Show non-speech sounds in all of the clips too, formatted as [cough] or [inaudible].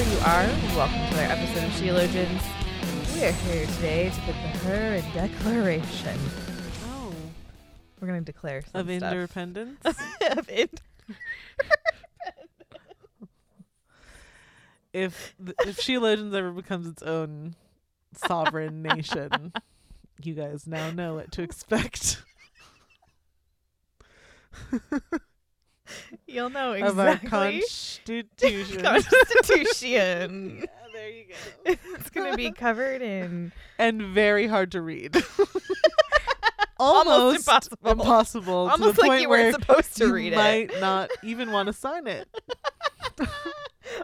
wherever you are. Welcome to another episode of Sheologians. We are here today to put the her in declaration. Oh, We're going to declare some of stuff. independence. [laughs] of ind- if th- if Sheologians ever becomes its own sovereign nation, you guys now know what to expect [laughs] You'll know of our exactly. constitution. [laughs] Constitution. [laughs] yeah, there you go. [laughs] it's going to be covered in And very hard to read. Almost impossible. impossible to almost the like point you where weren't supposed to read it, You might not even want to sign it.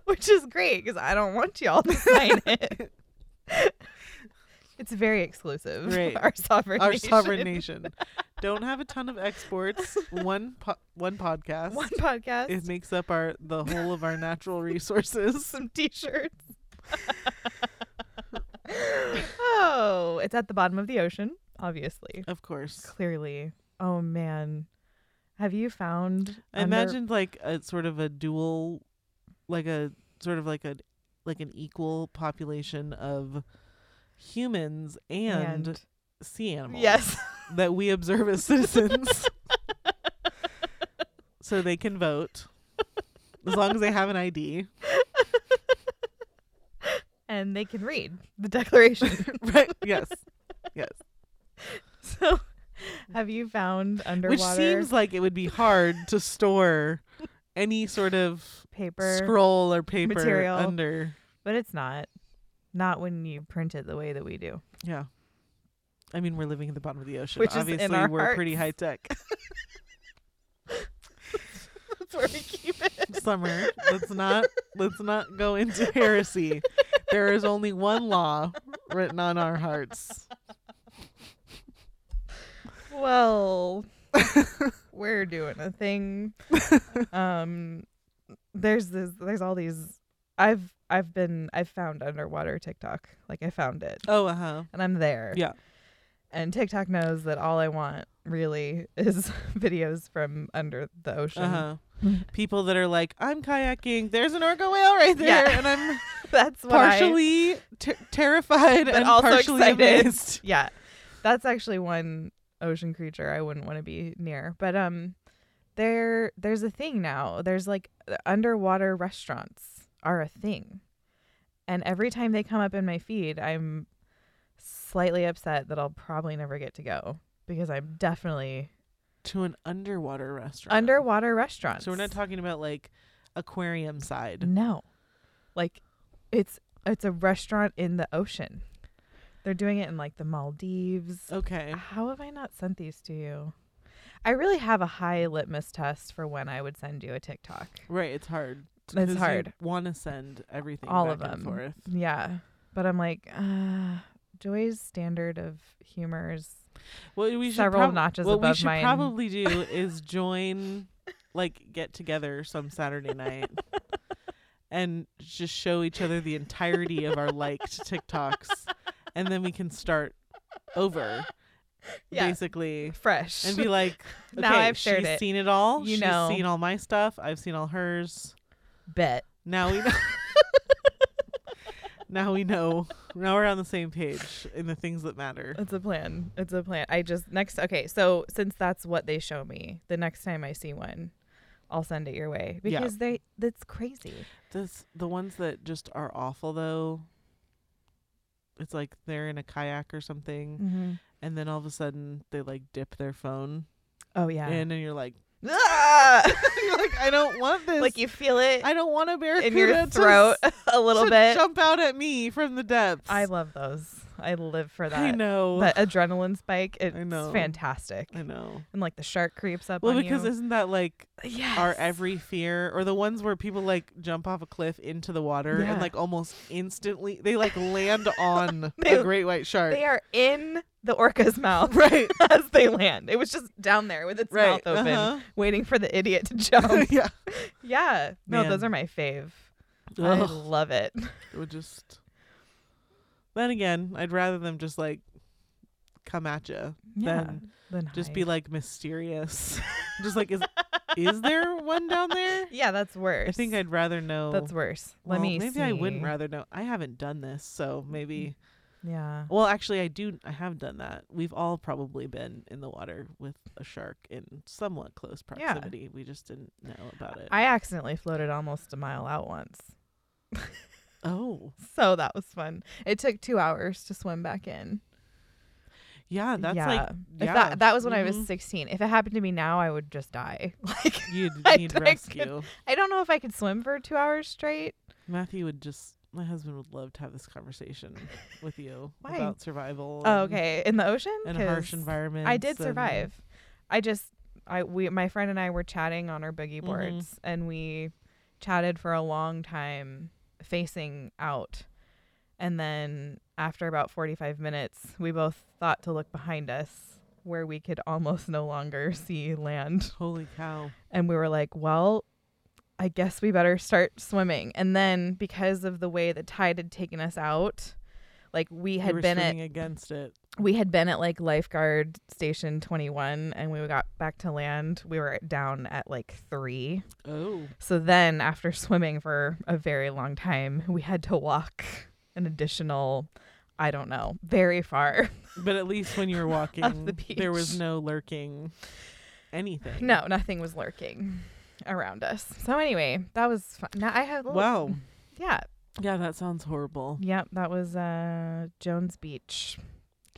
which is great because I don't want y'all to sign it. It's very exclusive. [laughs] Right. Our sovereign Our nation. sovereign [laughs] nation. Don't have a ton of exports. One po- one podcast. One podcast. It makes up our the whole of our natural [laughs] resources. some t-shirts. oh, it's at the bottom of the ocean, obviously. Of course. Clearly. Oh man. Have you found I under- imagined like a sort of a dual like a sort of like a like an equal population of humans and, and sea animals yes. [laughs] that we observe as citizens [laughs] so they can vote as long as they have an ID. [laughs] and they can read the declaration. right? Yes. Yes. so have you found underwater Which seems like it would be hard to store any sort of paper scroll or paper material. under. but it's not. Not when you print it the way that we do. Yeah. I mean, we're living at the bottom of the ocean. Which is in Obviously, our we're pretty high tech. [laughs] That's where we keep it. Summer, let's not [laughs] let's not go into heresy. There is only one law written on our hearts. Well, [laughs] we're doing a thing. um, there's this. There's all these. I've I've been I've found underwater TikTok. Like I found it, Oh, uh huh. and I'm there. Yeah. And TikTok knows that all I want really [laughs] is [laughs] videos from under the ocean. Uh huh. [laughs] People that are like, I'm kayaking. There's an orca whale right there, Yeah. and I'm That's I- partially ter- terrified But and also partially excited. amazed. yeah that's actually one ocean creature i wouldn't want to be near but um there there's a thing now there's like underwater restaurants are a thing and every time they come up in my feed i'm slightly upset that i'll probably never get to go because i'm definitely To an underwater restaurant. underwater restaurant. So we're not talking about like aquarium side. no like it's it's a restaurant in the ocean they're doing it in like the maldives Okay. How have I not sent these to you? I really have a high litmus test for when I would send you a TikTok. Right. It's hard. It's hard. Want to send everything All back of them. and forth. Yeah. But I'm like, uh, Joy's standard of humor is What we should Several prob- notches what we should mine. probably do [laughs] is join, like, get together some Saturday night [laughs] and just show each other the entirety of our liked [laughs] TikToks, and then we can start over, Yeah. basically, fresh. and be like, okay, Now I've shared she's it. seen it all. You she's know. seen all my stuff. I've seen all hers. Bet. Now we know. now we know. Now we're on the same page in the things that matter. It's a plan. It's a plan. I just next okay, so since that's what they show me, the next time I see one, I'll send it your way Yeah. because they that's crazy. This the ones that just are awful though. It's like they're in a kayak or something, Mm-hmm. and then all of a sudden they like dip their phone Oh yeah. in, and you're like, Ah! [laughs] you're like, I don't want this. like you feel it I don't want a barracuda in your to throat s- [laughs] a little to bit. jump out at me from the depths. I love those. I live for [laughs] that. I know. That adrenaline spike. [laughs] It's know. fantastic. I know. And like the shark creeps up Well, because you. isn't that like yes. our every fear, or the ones where people like jump off a cliff into the water Yeah. and like almost instantly they like land [laughs] on They- a great white shark. They are in the orca's mouth right. as they land. It was just down there with its Right. mouth open, uh-huh. waiting for the idiot to jump. yeah. yeah. No, those are my fave. I Ugh. love it. It would just. Then again, I'd rather them just like come at you Yeah. than Then just be like mysterious. [laughs] just like is is there one down there? [laughs] Yeah, that's worse. I think I'd rather know. That's worse. Let well, me maybe I wouldn't rather know. I haven't done this, so maybe. Mm, yeah. Well, actually, I do. I have done that. We've all probably been in the water with a shark in somewhat close proximity. Yeah. proximity. We just didn't know about it. I accidentally floated almost a mile out once. [laughs] oh, So that was fun. It took two hours to swim back in. yeah, that's yeah. like if yeah. that that was when I was mhm. 16. If it happened to me now, I would just die. [laughs] Like You'd [laughs] need could- rescue. I don't know if I could swim for 2 hours straight. Matthew would just. My husband would love to have this conversation [laughs] with you about survival. Oh, okay. In the ocean? And harsh environment. I did survive. I just I we my friend and I were chatting on our boogie Mhm. boards and we chatted for a long time facing out. And then after about 45 minutes, we both thought to look behind us where we could almost no longer [laughs] see land. Holy cow! And we were like, well, I guess we better start swimming. And then because of the way the tide had taken us out, like we had were been at against it. We had been at like lifeguard station 21 and we got back to land we were down at like 3 Oh, so then after [laughs] swimming for a very long time we had to walk an additional i don't know very far. But at least when you were [laughs] walking, the there was no lurking anything. no nothing was lurking around us. So anyway that was fun. Now i have Wow. yeah. Yeah, that sounds horrible. yep that was uh jones beach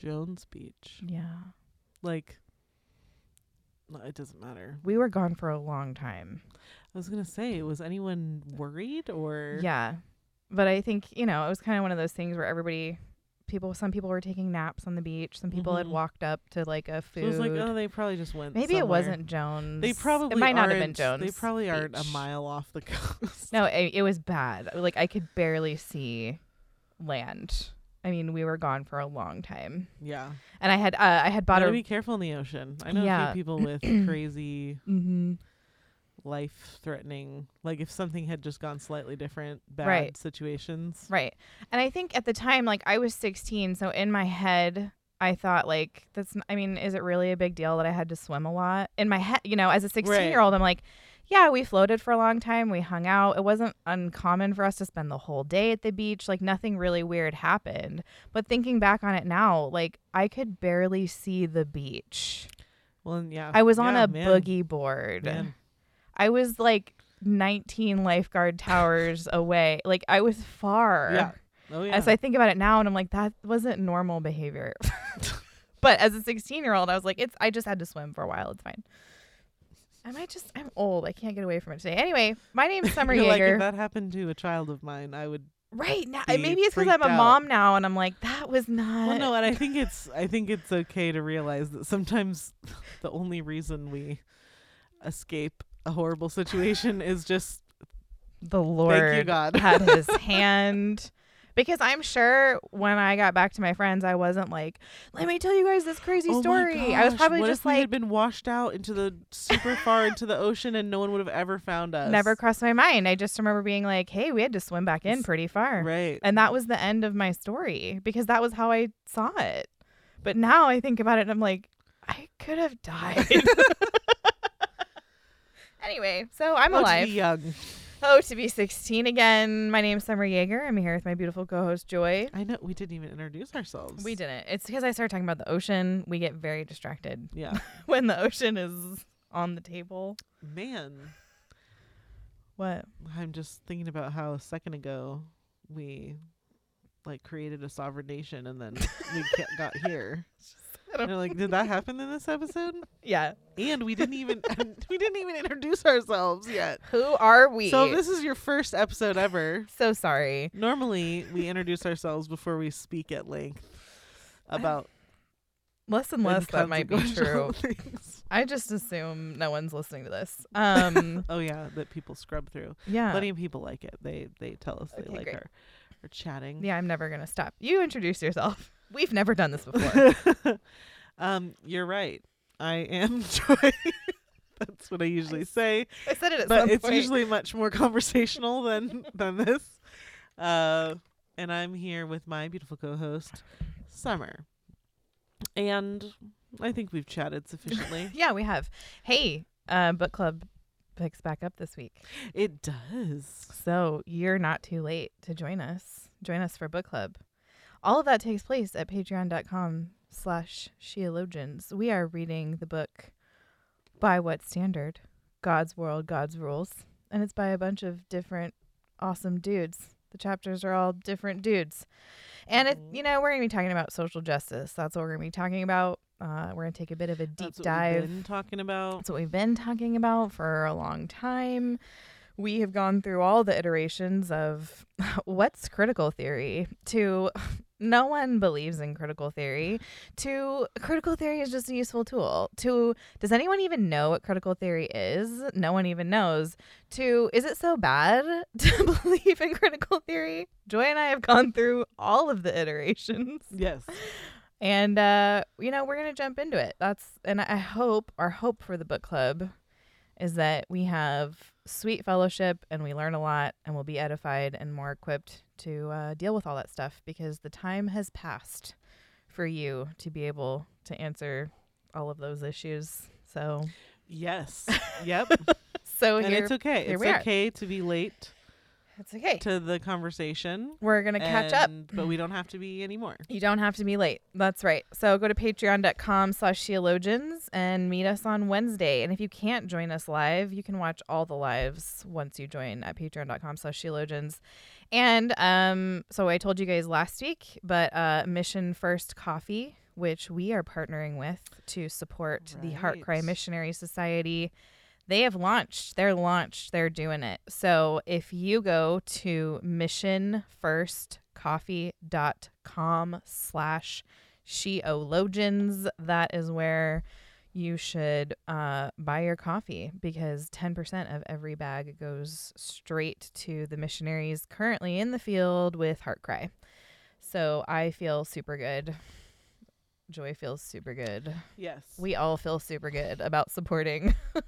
Jones Beach. yeah Like, no, it doesn't matter. we were gone for a long time I was gonna say, was anyone worried or? Yeah. But I think, you know, it was kind of one of those things where everybody people some people were taking naps on the beach, some people had Mhm. walked up to like a So food. it was like, oh, they probably just went. Maybe it wasn't Jones. They probably It might not have been Jones. They probably aren't a mile off the [laughs] coast. No, it, it was bad. Like I could barely see land. I mean, we were gone for a long time. Yeah. And I had uh, I had bought Gotta a be careful in the ocean. I know a few people [clears throat] with crazy hmm life threatening like if something had just gone slightly different bad Right. situations Right. And I think at the time, like I was 16, so in my head, I thought like that's. n- I mean, is it really a big deal that I had to swim a lot? In my head, you know, as a 16 year old, I'm like, yeah, we floated for a long time. We hung out. It wasn't uncommon for us to spend the whole day at the beach. Like nothing really weird happened. But thinking back on it now, like I could barely see the beach. well yeah I was on yeah, a man, boogie board. man. I was like 19 lifeguard towers [laughs] away. Like I was far. yeah oh yeah so I think about it now and I'm like, that wasn't normal behavior. [laughs] but as a 16 year old, I was like, it's, I just had to swim for a while. It's fine. Am might just, I'm old. I can't get away from it today. Anyway, my name's [laughs] Summer You're like if that happened to a child of mine i would right now, be maybe it's because I'm a out. mom now and I'm like, that was not. well no and i think it's i think it's okay to realize that sometimes [laughs] the only reason we escape a horrible situation is just the Lord God. had his [laughs] hand. Because I'm sure when I got back to my friends, I wasn't like, let me tell you guys this crazy oh story. I was probably what just if we had been washed out into the super far into the ocean and no one would have ever found us never crossed my mind. I just remember being like, hey, we had to swim back in pretty far. right And that was the end of my story because that was how I saw it. But now I think about it and I'm like, I could have died. [laughs] [laughs] anyway, so I'm alive. young Oh, to be 16 again. My name's Summer Jaeger. I'm here with my beautiful co host, Joy. i know we didn't even introduce ourselves We didn't. It's because I started talking about the ocean. We get very distracted yeah [laughs] when the ocean is on the table. man What? I'm just thinking about how a second ago we like created a sovereign nation and then we [laughs] got here. And don't like, did that happen in this episode? [laughs] Yeah. And we didn't even [laughs] we didn't even introduce ourselves yet. Who are we? So if this is your first episode ever. [laughs] so sorry. Normally we introduce ourselves before we speak at length. about Less and less that might be true. things. I just assume no one's listening to this. Um, Oh yeah, that people scrub through. yeah. Plenty of people like it. They they tell us they like great. our, our chatting. Yeah, I'm never gonna stop. You introduce yourself. We've never done this before. [laughs] um, you're right. I am [laughs] Joy. That's what I usually say. I said it at but it's point. usually much more [laughs] conversational than than this. Uh, and I'm here with my beautiful co-host, Summer. And I think we've chatted sufficiently. yeah, we have. Hey, uh, book club picks back up this week, it does. so you're not too late to join us. Join us for book club. All of that takes place at patreon.com slash sheologians. We are reading the book by what standard? God's World, God's Rules. And it's by a bunch of different awesome dudes. The chapters are all different dudes. And it Mhm. you know, we're gonna be talking about social justice. That's what we're gonna be talking about. Uh, we're gonna take a bit of a deep That's what dive. we've been talking about. That's what we've been talking about for a long time. We have gone through all the iterations of [laughs] what's critical theory to [laughs] no one believes in critical theory. To critical theory is just a useful tool. To does anyone even know what critical theory is? No one even knows. To is it so bad [laughs] to [laughs] believe in critical theory? Joy and i have gone through all of the iterations. Yes. and uh, you know, we're gonna jump into it. That's and I hope our hope for the book club is that we have sweet fellowship and we learn a lot and we'll be edified and more equipped to uh, deal with all that stuff because the time has passed for you to be able to answer all of those issues. So, Yes. Yep. [laughs] so and here it's okay. It's okay to be late it's okay. to the conversation. We're gonna catch up. But we don't have to be anymore. You don't have to be late. That's right. So go to patreon.com slash sheologians and meet us on Wednesday. And if you can't join us live, you can watch all the lives once you join at patreon.com slash sheologians. And um, so I told you guys last week, but uh, Mission First Coffee, which we are partnering with to support the Heart Cry Missionary Society, they have launched. They're launched. They're doing it. So if you go to missionfirstcoffee.com slash sheologians, that is where you should uh, buy your coffee because 10% of every bag goes straight to the missionaries currently in the field with Heart Cry. So I feel super good. Joy feels super good. Yes. We all feel super good about supporting [laughs]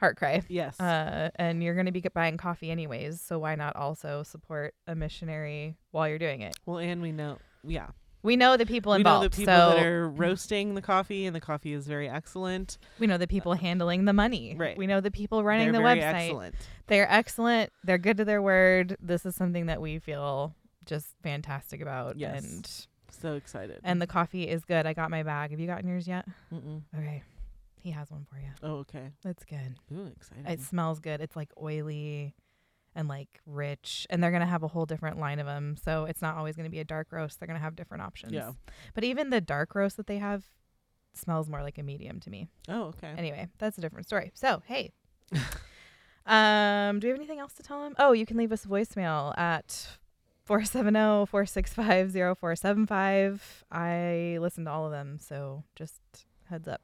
Heart Cry. yes. Uh, and you're going to be buying coffee anyways, so why not also support a missionary while you're doing it? well, and we know. Yeah. We know the people involved. we know the people so that are roasting the coffee, and the coffee is very excellent. we know the people handling the money. Right. We know the people running They're the website. excellent. They're excellent. They're good to their word. This is something that we feel just fantastic about. Yes. And So excited. and the coffee is good. I got my bag. Have you gotten yours yet? Mm-mm. Okay. He has one for you. Oh, okay. It's good. Ooh, exciting. It smells good. It's like oily and like rich. And they're going to have a whole different line of them. So it's not always going to be a dark roast. They're going to have different options. yeah. But even the dark roast that they have smells more like a medium to me. Oh, okay. Anyway, that's a different story. So, hey. [laughs] um, do we have anything else to tell him? Oh, you can leave us a voicemail at oh, 470-465-0475. I listen to all of them, so just heads up.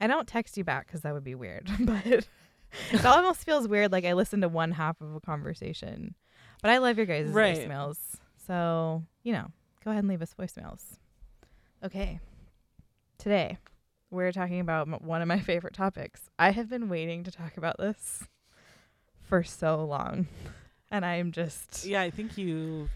I don't text you back because that would be weird, [laughs] but it almost feels weird like I listen to one half of a conversation. But I love your guys' Right. voicemails. So, you know, go ahead and leave us voicemails. Okay. Today, we're talking about m- one of my [laughs] favorite topics. I have been waiting to talk about this for so long. And I'm just Yeah, I think you.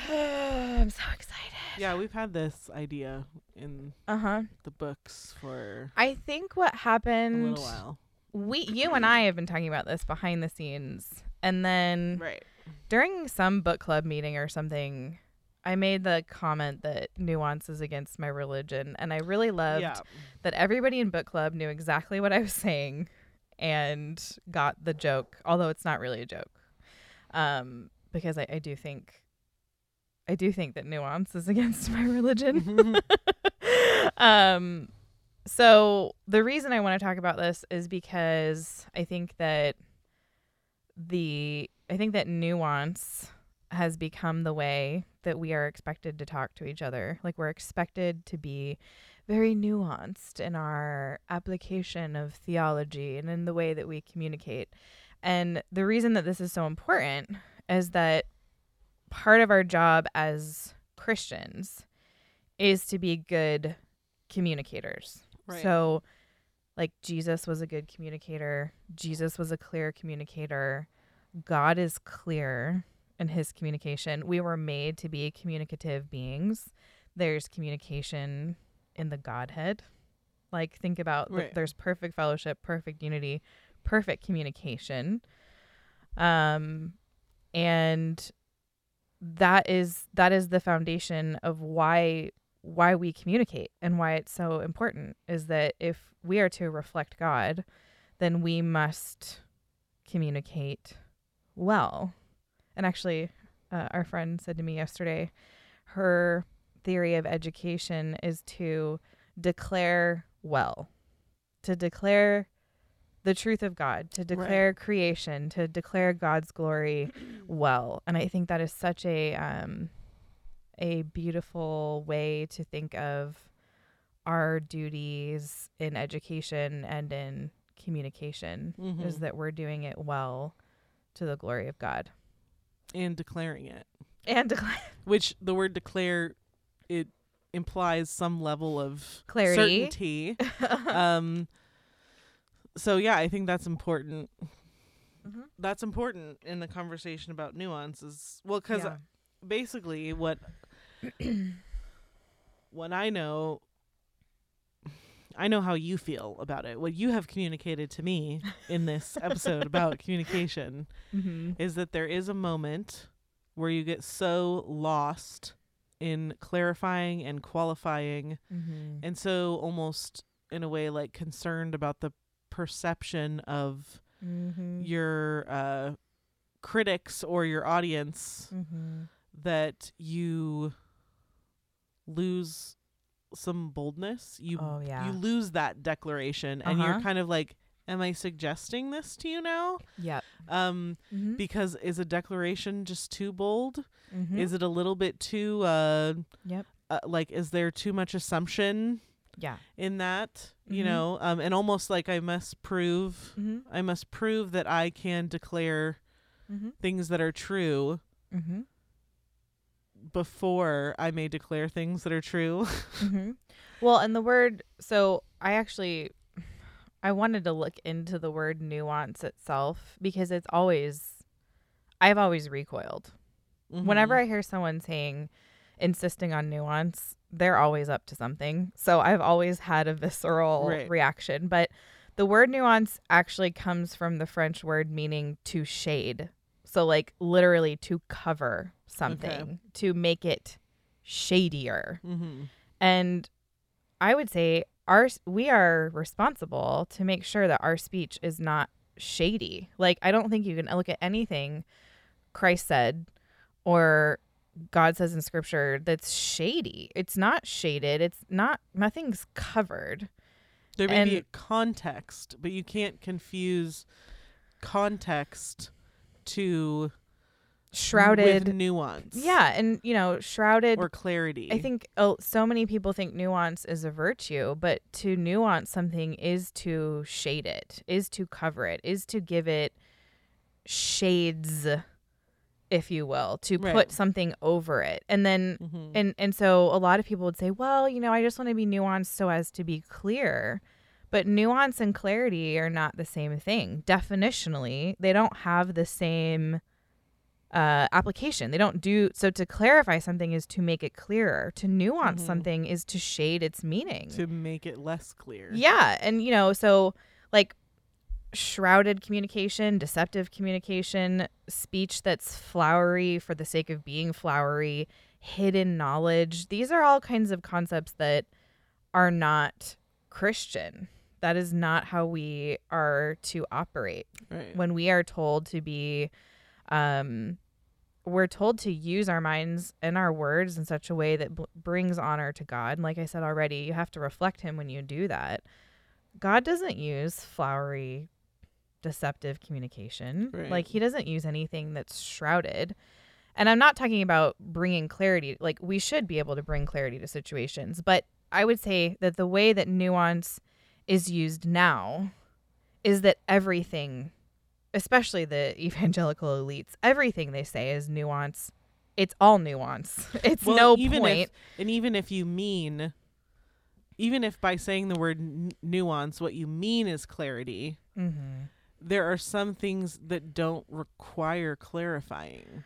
[sighs] I'm so excited. Yeah, we've had this idea in Uh-huh. the books for I think what happened a little while. we [clears throat] you and I have been talking about this behind the scenes. And then Right. during some book club meeting or something, I made the comment that nuance is against my religion. And I really loved Yeah. that everybody in book club knew exactly what I was saying and got the joke, although it's not really a joke. Um, because I, I do think I do think that nuance is [laughs] against my religion. [laughs] um so the reason I want to talk about this is because I think that the I think that nuance has become the way that we are expected to talk to each other. Like we're expected to be very nuanced in our application of theology and in the way that we communicate. And the reason that this is so important is that part of our job as Christians is to be good communicators. Right. So, like, Jesus was a good communicator, Jesus was a clear communicator. God is clear in his communication. We were made to be communicative beings. There's communication in the Godhead. Like, think about th- Right. there's perfect fellowship, perfect unity, perfect communication. Um, and that is that is the foundation of why why we communicate and why it's so important is that if we are to reflect God, then we must communicate well. And actually, uh, our friend said to me yesterday, her theory of education is to declare well, to declare the truth of God, to declare creation, to declare God's glory [clears throat] well. And I think that is such a um, a beautiful way to think of our duties in education and in communication is Mhm. that we're doing it well to the glory of God. and declaring it. And declare [laughs] Which the word declare it implies some level of Clarity. certainty. [laughs] um so yeah, I think that's important. Mhm. That's important in the conversation about nuances. Well, cuz Yeah. basically what [clears throat] what I know I know how you feel about it. What you have communicated to me in this episode about [laughs] communication Mhm. is that there is a moment where you get so lost in clarifying and qualifying Mhm. and so almost in a way like concerned about the perception of Mhm. your uh critics or your audience Mhm. that you lose some boldness you Oh yeah. you lose that declaration and you're Uh-huh. kind of like am i suggesting this to you now Yep. um Mhm. because is a declaration just too bold Mhm. is it a little bit too uh, Yep. uh like is there too much assumption Yeah. in that you Mhm. know um and almost like i must prove Mhm. i must prove that i can declare Mhm. things that are true Mhm. before i may declare things that are true hmm [laughs] Well, and the word, so I actually, I wanted to look into the word nuance itself because it's always, I've always recoiled. Whenever Mhm. I hear someone saying, insisting on nuance, they're always up to something. So I've always had a visceral Right. reaction. But the word nuance actually comes from the French word meaning to shade. So, like, literally to cover something, to make it shadier. Mhm. And I would say our we are responsible to make sure that our speech is not shady. Like I don't think you can look at anything Christ said or God says in scripture that's shady. It's not shaded. It's not nothing's covered. there may be a context but you can't confuse context to Shrouded. with nuance yeah, and you know, shrouded or clarity I think oh, so many people think nuance is a virtue, but to nuance something is to shade it, is to cover it, is to give it shades, if you will, to Right. put something over it. And then Mhm. and and so a lot of people would say, well, you know, I just want to be nuanced so as to be clear. But nuance and clarity are not the same thing. Definitionally, they don't have the same uh, application. They don't do so. To clarify something is to make it clearer. To nuance Mhm. something is to shade its meaning. to make it less clear Yeah, and you know, so like shrouded communication, deceptive communication, speech that's flowery for the sake of being flowery, hidden knowledge. These are all kinds of concepts that are not Christian. That is not how we are to operate. right When we are told to be um we're told to use our minds and our words in such a way that b- brings honor to God. And like I said already, you have to reflect Him when you do that. God doesn't use flowery, deceptive communication. Right. Like He doesn't use anything that's shrouded. And I'm not talking about bringing clarity. Like we should be able to bring clarity to situations, but I would say that the way that nuance is used now is that everything, especially the [laughs] evangelical elites, everything they say is nuance. It's all nuance. [laughs] It's Well, no even point. If, and even if you mean, even if by saying the word n- nuance, what you mean is clarity, mm-hmm. There are some things that don't require clarifying.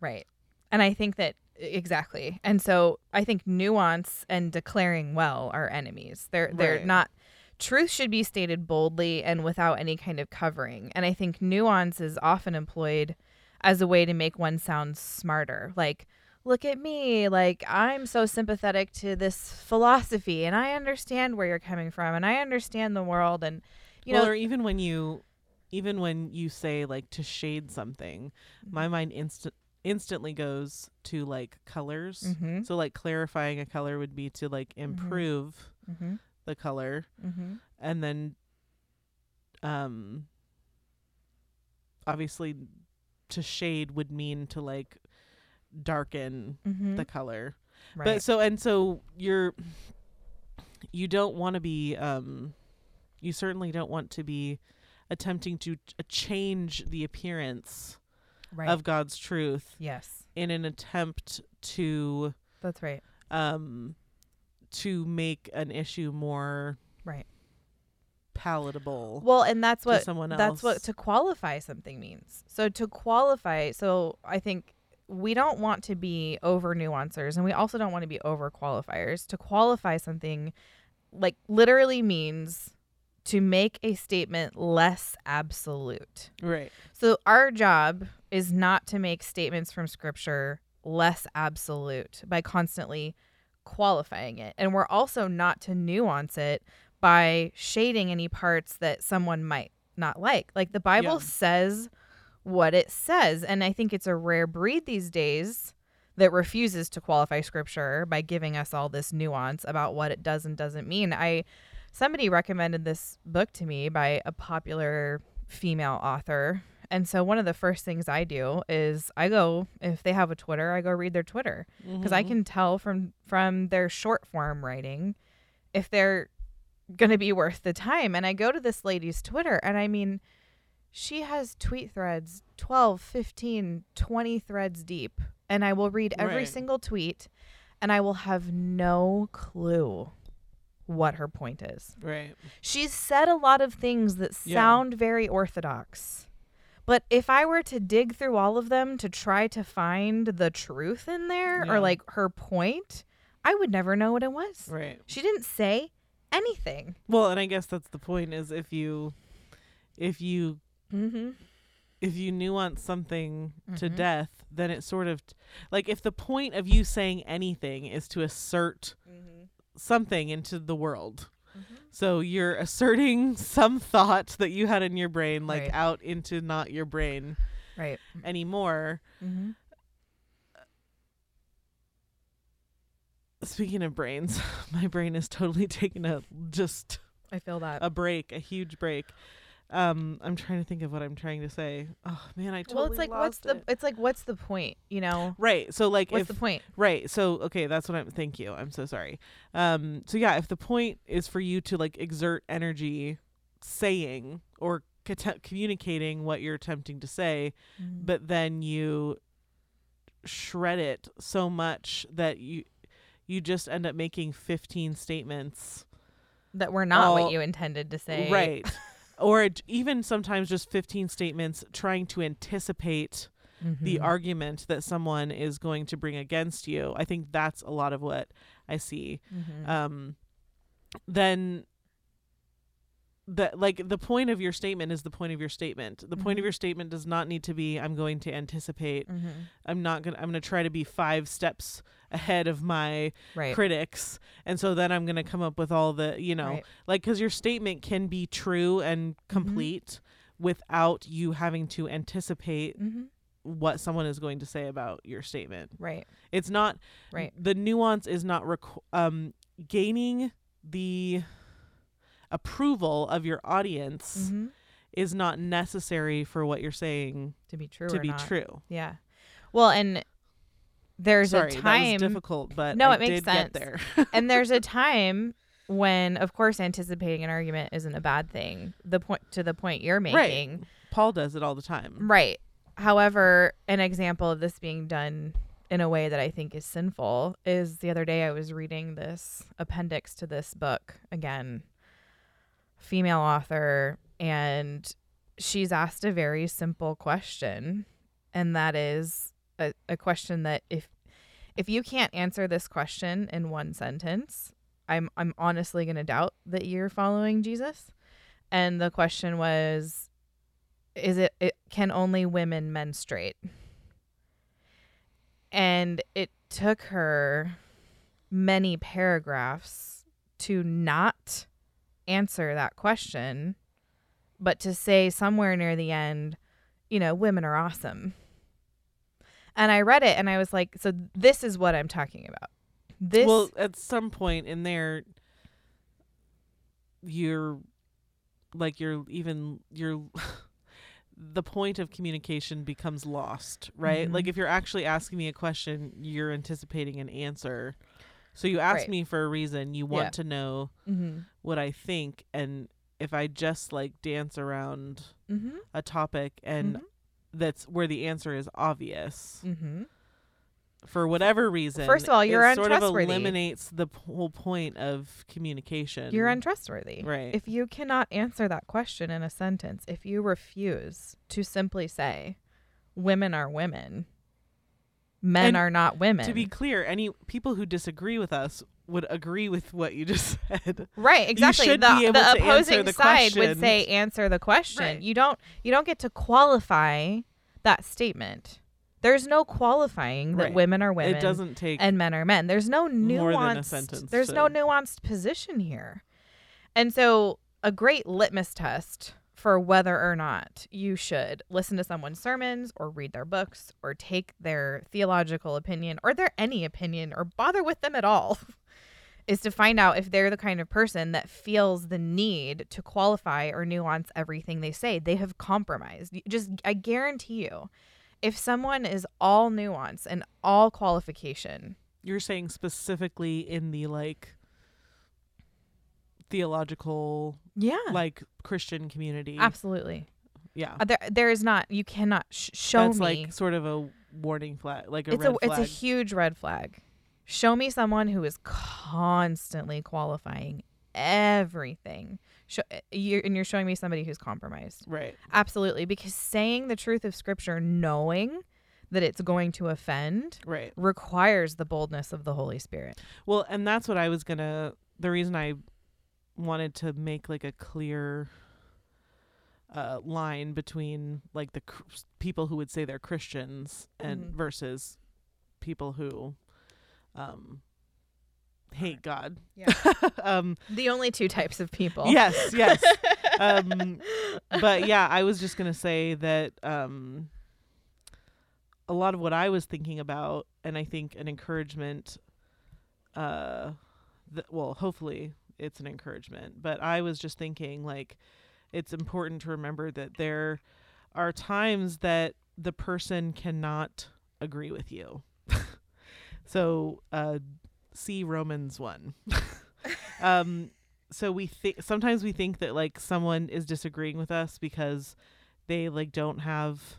Right. And I think that exactly. And so I think nuance and declaring well are enemies. They're they're not truth should be stated boldly and without any kind of covering. And I think nuance is often employed as a way to make one sound smarter. Like look at me, like I'm so sympathetic to this philosophy and I understand where you're coming from and I understand the world and you well, know or even when you, even when you say like to shade something, my Mm-hmm. mind instant instantly goes to like colors. Mhm. So like clarifying a color would be to like improve Mhm. the color, Mhm. and then, um, obviously, to shade would mean to like darken Mhm. the color. Right. But so and so you're you don't want to be um you certainly don't want to be attempting to ch- change the appearance right. of God's truth yes. in an attempt to That's right. um to make an issue more Right. palatable Well, and that's to what someone else. that's what to qualify something means. So to qualify, so I think we don't want to be over nuancers and we also don't want to be over qualifiers. To qualify something like literally means to make a statement less absolute. right. So our job is not to make statements from scripture less absolute by constantly qualifying it. And we're also not to nuance it by shading any parts that someone might not like. Like the Bible Yeah. says what it says, and I think it's a rare breed these days that refuses to qualify scripture by giving us all this nuance about what it does and doesn't mean. I somebody recommended this book to me by a popular female author. And so one of the first things I do is I go if they have a Twitter, I go read their Twitter because I Mhm. can tell from from their short form writing if they're going to be worth the time. And I go to this lady's Twitter and I mean she has tweet threads 12, 15, 20 threads deep and I will read every Right. single tweet and I will have no clue what her point is. right. She's said a lot of things that Yeah. sound very orthodox. But if I were to dig through all of them to try to find the truth in there Yeah. or like her point, I would never know what it was. Right. She didn't say anything. Well, and I guess that's the point is if you if you Mm-hmm. if you nuance something to Mhm. death, then it's sort of like if the point of you saying anything is to assert something into the world. Mm-hmm. So you're asserting [laughs] some thought that you had in your brain, like Right. out into not your brain Right. anymore. Mm-hmm. Speaking of brains, [laughs] my brain is totally [laughs] taking a just I feel that. a break, a huge break. Um, I'm trying to think of what I'm trying to say. Oh man, I totally well, it's like what's the it. it's like what's the point, you know? right. So like What's if the point? Right. So okay, that's what I'm thank you. I'm so sorry. Um so yeah, if the point is for you to like exert energy saying or communicating what you're attempting to say, Mm-hmm. but then you shred it so much that you you just end up making 15 statements. That we're not what you intended to say. Right. [laughs] or even sometimes just 15 statements trying to anticipate the Mhm. argument that someone is going to bring against you. I think that's a lot of what I see. Mhm. Um, then the like the point of your statement is the point of your statement. The point of Mhm. your statement does not need to be I'm going to anticipate. Mhm. I'm not going to I'm going to try to be 5 steps ahead of my Right. critics and so then I'm going to come up with all the, you know, Right. like cuz your statement can be true and complete without you having to anticipate Mhm. what someone is going to say about your statement. Right. It's not Right. The nuance is not requ- um gaining the approval of your audience Mhm. is not necessary for what you're saying To be true to be not. true. Yeah. Well, and there's Sorry, a time difficult, but No, I it makes did get sense. there. [laughs] and there's a [laughs] time when of course anticipating an argument isn't a bad thing. The point to the point you're Right. making. Paul does it all the time. Right. However, an example of this being done in a way that I think is sinful is the other day I was reading this appendix to this book again, female author, and she's asked a very simple question, and that is a, a question that if if you can't answer this question in one sentence, I'm I'm honestly gonna doubt that you're following Jesus. And the question was is it, it can only women menstruate and it took her many paragraphs to not answer that question but to say somewhere near the end you know women are awesome and i read it and i was like so this is what i'm talking about this well, at some point in there, you're like you're even you're [laughs] the point of communication becomes lost, right? Like Mhm. if you're actually asking me a question, you're anticipating an answer. So you ask Right. me for a reason. You want Yeah. to know mm-hmm. What I think, and if I just like dance around Mm-hmm. a topic and Mhm. that's where the answer is obvious Mm-hmm. for whatever reason. First of all, you're it sort of eliminates the p- whole point of communication. You're untrustworthy. Right. If you cannot answer that question in a sentence, if you refuse to simply say, women are women, men And are not women. to be clear, any people who disagree with us would agree with what you just [laughs] said. right, exactly. should the be able the to opposing the side would say answer the question. Right. You don't you don't get to qualify that statement. There's no qualifying that Right. women are women It doesn't take and men are men. There's no nuanced More than a sentence There's no nuanced position here. And so a great litmus test for whether or not you should listen to someone's sermons or read their books or take their theological opinion or their any opinion or bother with them at all [laughs] is to find out if they're the kind of person that feels the need to qualify or nuance everything they say. They have compromised. Just I guarantee you if someone is all nuance and all qualification, you're saying specifically in the like theological yeah, like Christian community. absolutely. Yeah. Uh, there, there is not. You cannot sh- show That's me. like sort of a warning flag, like a it's red a flag. it's a huge red flag. Show me someone who is constantly qualifying everything. Show, you're, and you're showing me somebody who's compromised. right. Absolutely, because saying the truth of Scripture, knowing that it's going to offend, Right. requires the boldness of the Holy Spirit. Well, and that's what I was gonna. The reason I wanted to make like a clear uh, line between like the cr- people who would say they're Christians and Mhm. versus people who um, hate God. Yeah. [laughs] um, The only two types of people. yes, yes. [laughs] um, but yeah, I was just gonna say that um, a lot of what I was thinking about, and I think an encouragement. Uh, th- well, hopefully it's an encouragement, but I was just thinking like it's important to remember that there are times that the person cannot agree with you. So, uh, see Romans one. [laughs] um, so we think sometimes we think that like someone is disagreeing with us because they like don't have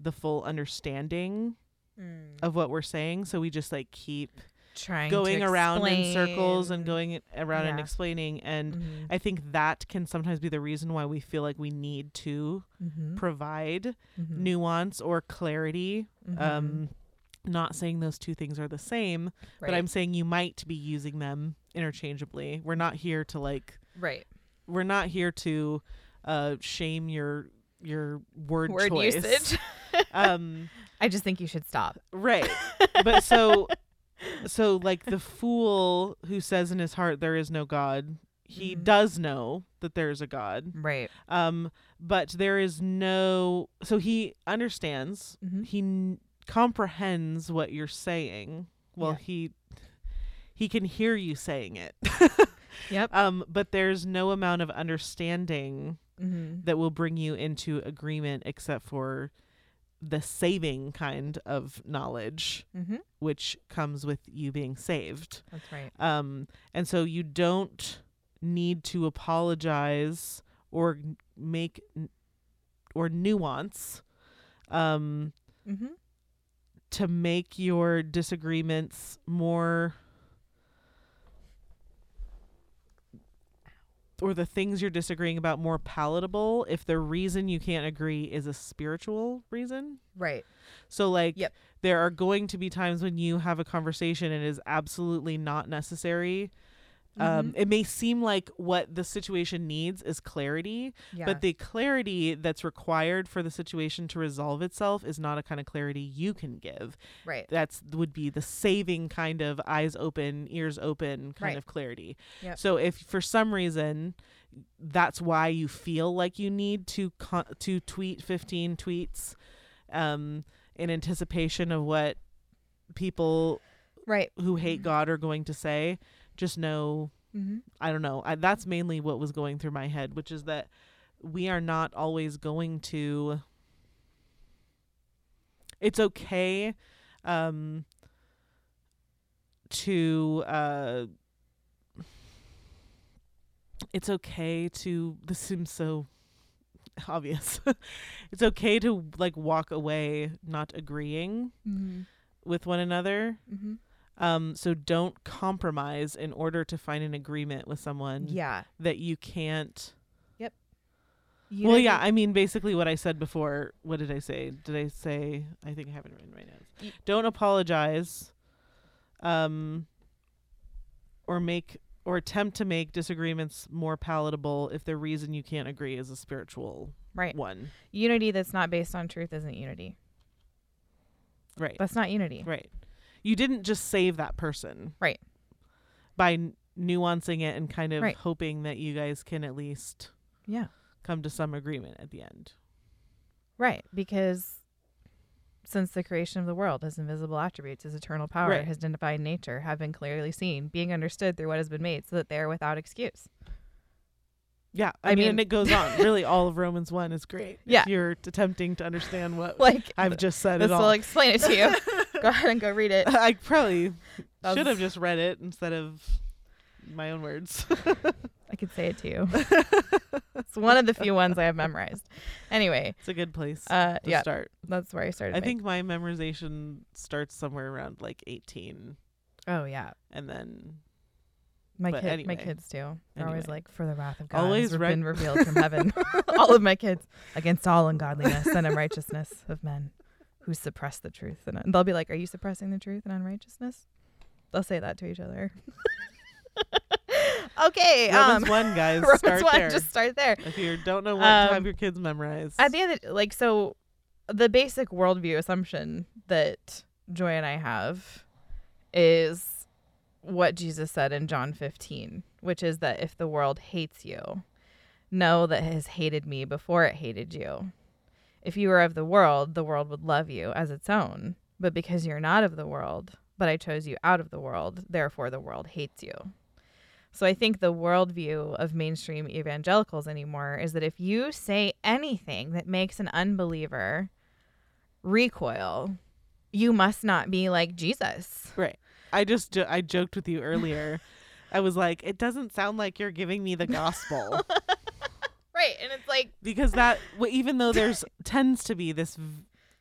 the full understanding Mm. of what we're saying so we just like keep Trying going around in circles and going around and explaining and Mhm. i think that can sometimes be the reason why we feel like we need to Mhm. provide Mhm. nuance or clarity Mhm. um not saying those two things are the same but i'm saying you might be using them interchangeably we're not here to like right. we're not here to uh shame your your word, Word choice. usage. [laughs] um I just think you should stop. right [laughs] but so so like the fool who says in his heart there is no god he Mhm. does know that there is a god Right. um but there is no so he understands Mm-hmm. he comprehends what you're saying well Yeah. he he can hear you saying it [laughs] Yep. um but there's no amount of understanding Mm-hmm. that will bring you into agreement except for the saving kind of knowledge Mm-hmm. which comes with you being saved That's right. um and so you don't need to apologize or make n- or nuance um Mm-hmm. To make your disagreements more or the things you're disagreeing about more palatable if the reason you can't agree is a spiritual reason Right. so like Yep. there are going to be times when you have a conversation and it is absolutely not necessary um, Mhm. it may seem like what the situation needs is clarity Yeah. but the clarity that's required for the situation to resolve itself is not a kind of clarity you can give. right. That's would be the saving kind of eyes open, ears open kind Right. of clarity. Yep. So if for some reason that's why you feel like you need to con- to tweet 15 tweets um in anticipation of what people Right. who hate God are going to say, just know Mm-hmm. I don't know. I, that's mainly what was going through my head, which is that we are not always going to. It's okay, um, to uh, it's okay to. This seems so obvious. [laughs] it's okay to like walk away not agreeing Mm-hmm. with one another. Mm-hmm. Um, so don't compromise in order to find an agreement with someone Yeah. that you can't. You well, yeah, I mean, basically what I said before. What did I say? Did I say? I think I haven't written right now. Y- Don't apologize, um, or make or attempt to make disagreements more palatable if the reason you can't agree is a spiritual right. one. Unity that's not based on truth isn't unity. Right. That's not unity. Right. You didn't just save that person. Right. By n- nuancing it and kind of Right. hoping that you guys can at least Yeah. come to some agreement at the end. Right. Because since the creation of the world, his invisible attributes, his eternal power, Right. his divine nature have been clearly seen, being understood through what has been made, so that they are without excuse. Yeah, I, I mean, mean- and it goes on. [laughs] really, all of Romans one is great. Yeah. if you're attempting to understand what [laughs] Like I've just said this at all. will explain it to you. [laughs] [laughs] go ahead and go read it. [laughs] I probably That should have just read it instead of my own words. [laughs] I could say it to you. it's one of the few ones I have memorized. Anyway, it's a good place uh, to yeah, start. that's where I started. I my- think my memorization starts somewhere around like 18, Oh yeah, and then my But kid, my kids too. They're always like, "For the wrath of God Always has rec- been revealed from heaven." all of my kids against all ungodliness and unrighteousness of men who suppress the truth, and they'll be like, "Are you suppressing the truth and unrighteousness?" They'll say that to each other. [laughs] okay, Romans um, one [laughs] guys Romans start one, there. just start there. if you don't know what to have Um, your kids memorize, At the end, of, like, so the basic worldview assumption that Joy and I have is what Jesus said in John 15, which is that if the world hates you, know that it has hated me before it hated you. If you were of the world, the world would love you as its own. But because you're not of the world, but I chose you out of the world, therefore the world hates you. So I think the worldview of mainstream evangelicals anymore is that if you say anything that makes an unbeliever recoil, you must not be like Jesus. right? I just jo- I joked with you earlier. [laughs] I was like, it doesn't sound like you're giving me the gospel. [laughs] Right. And it's like, because that [laughs] even though there's tends to be this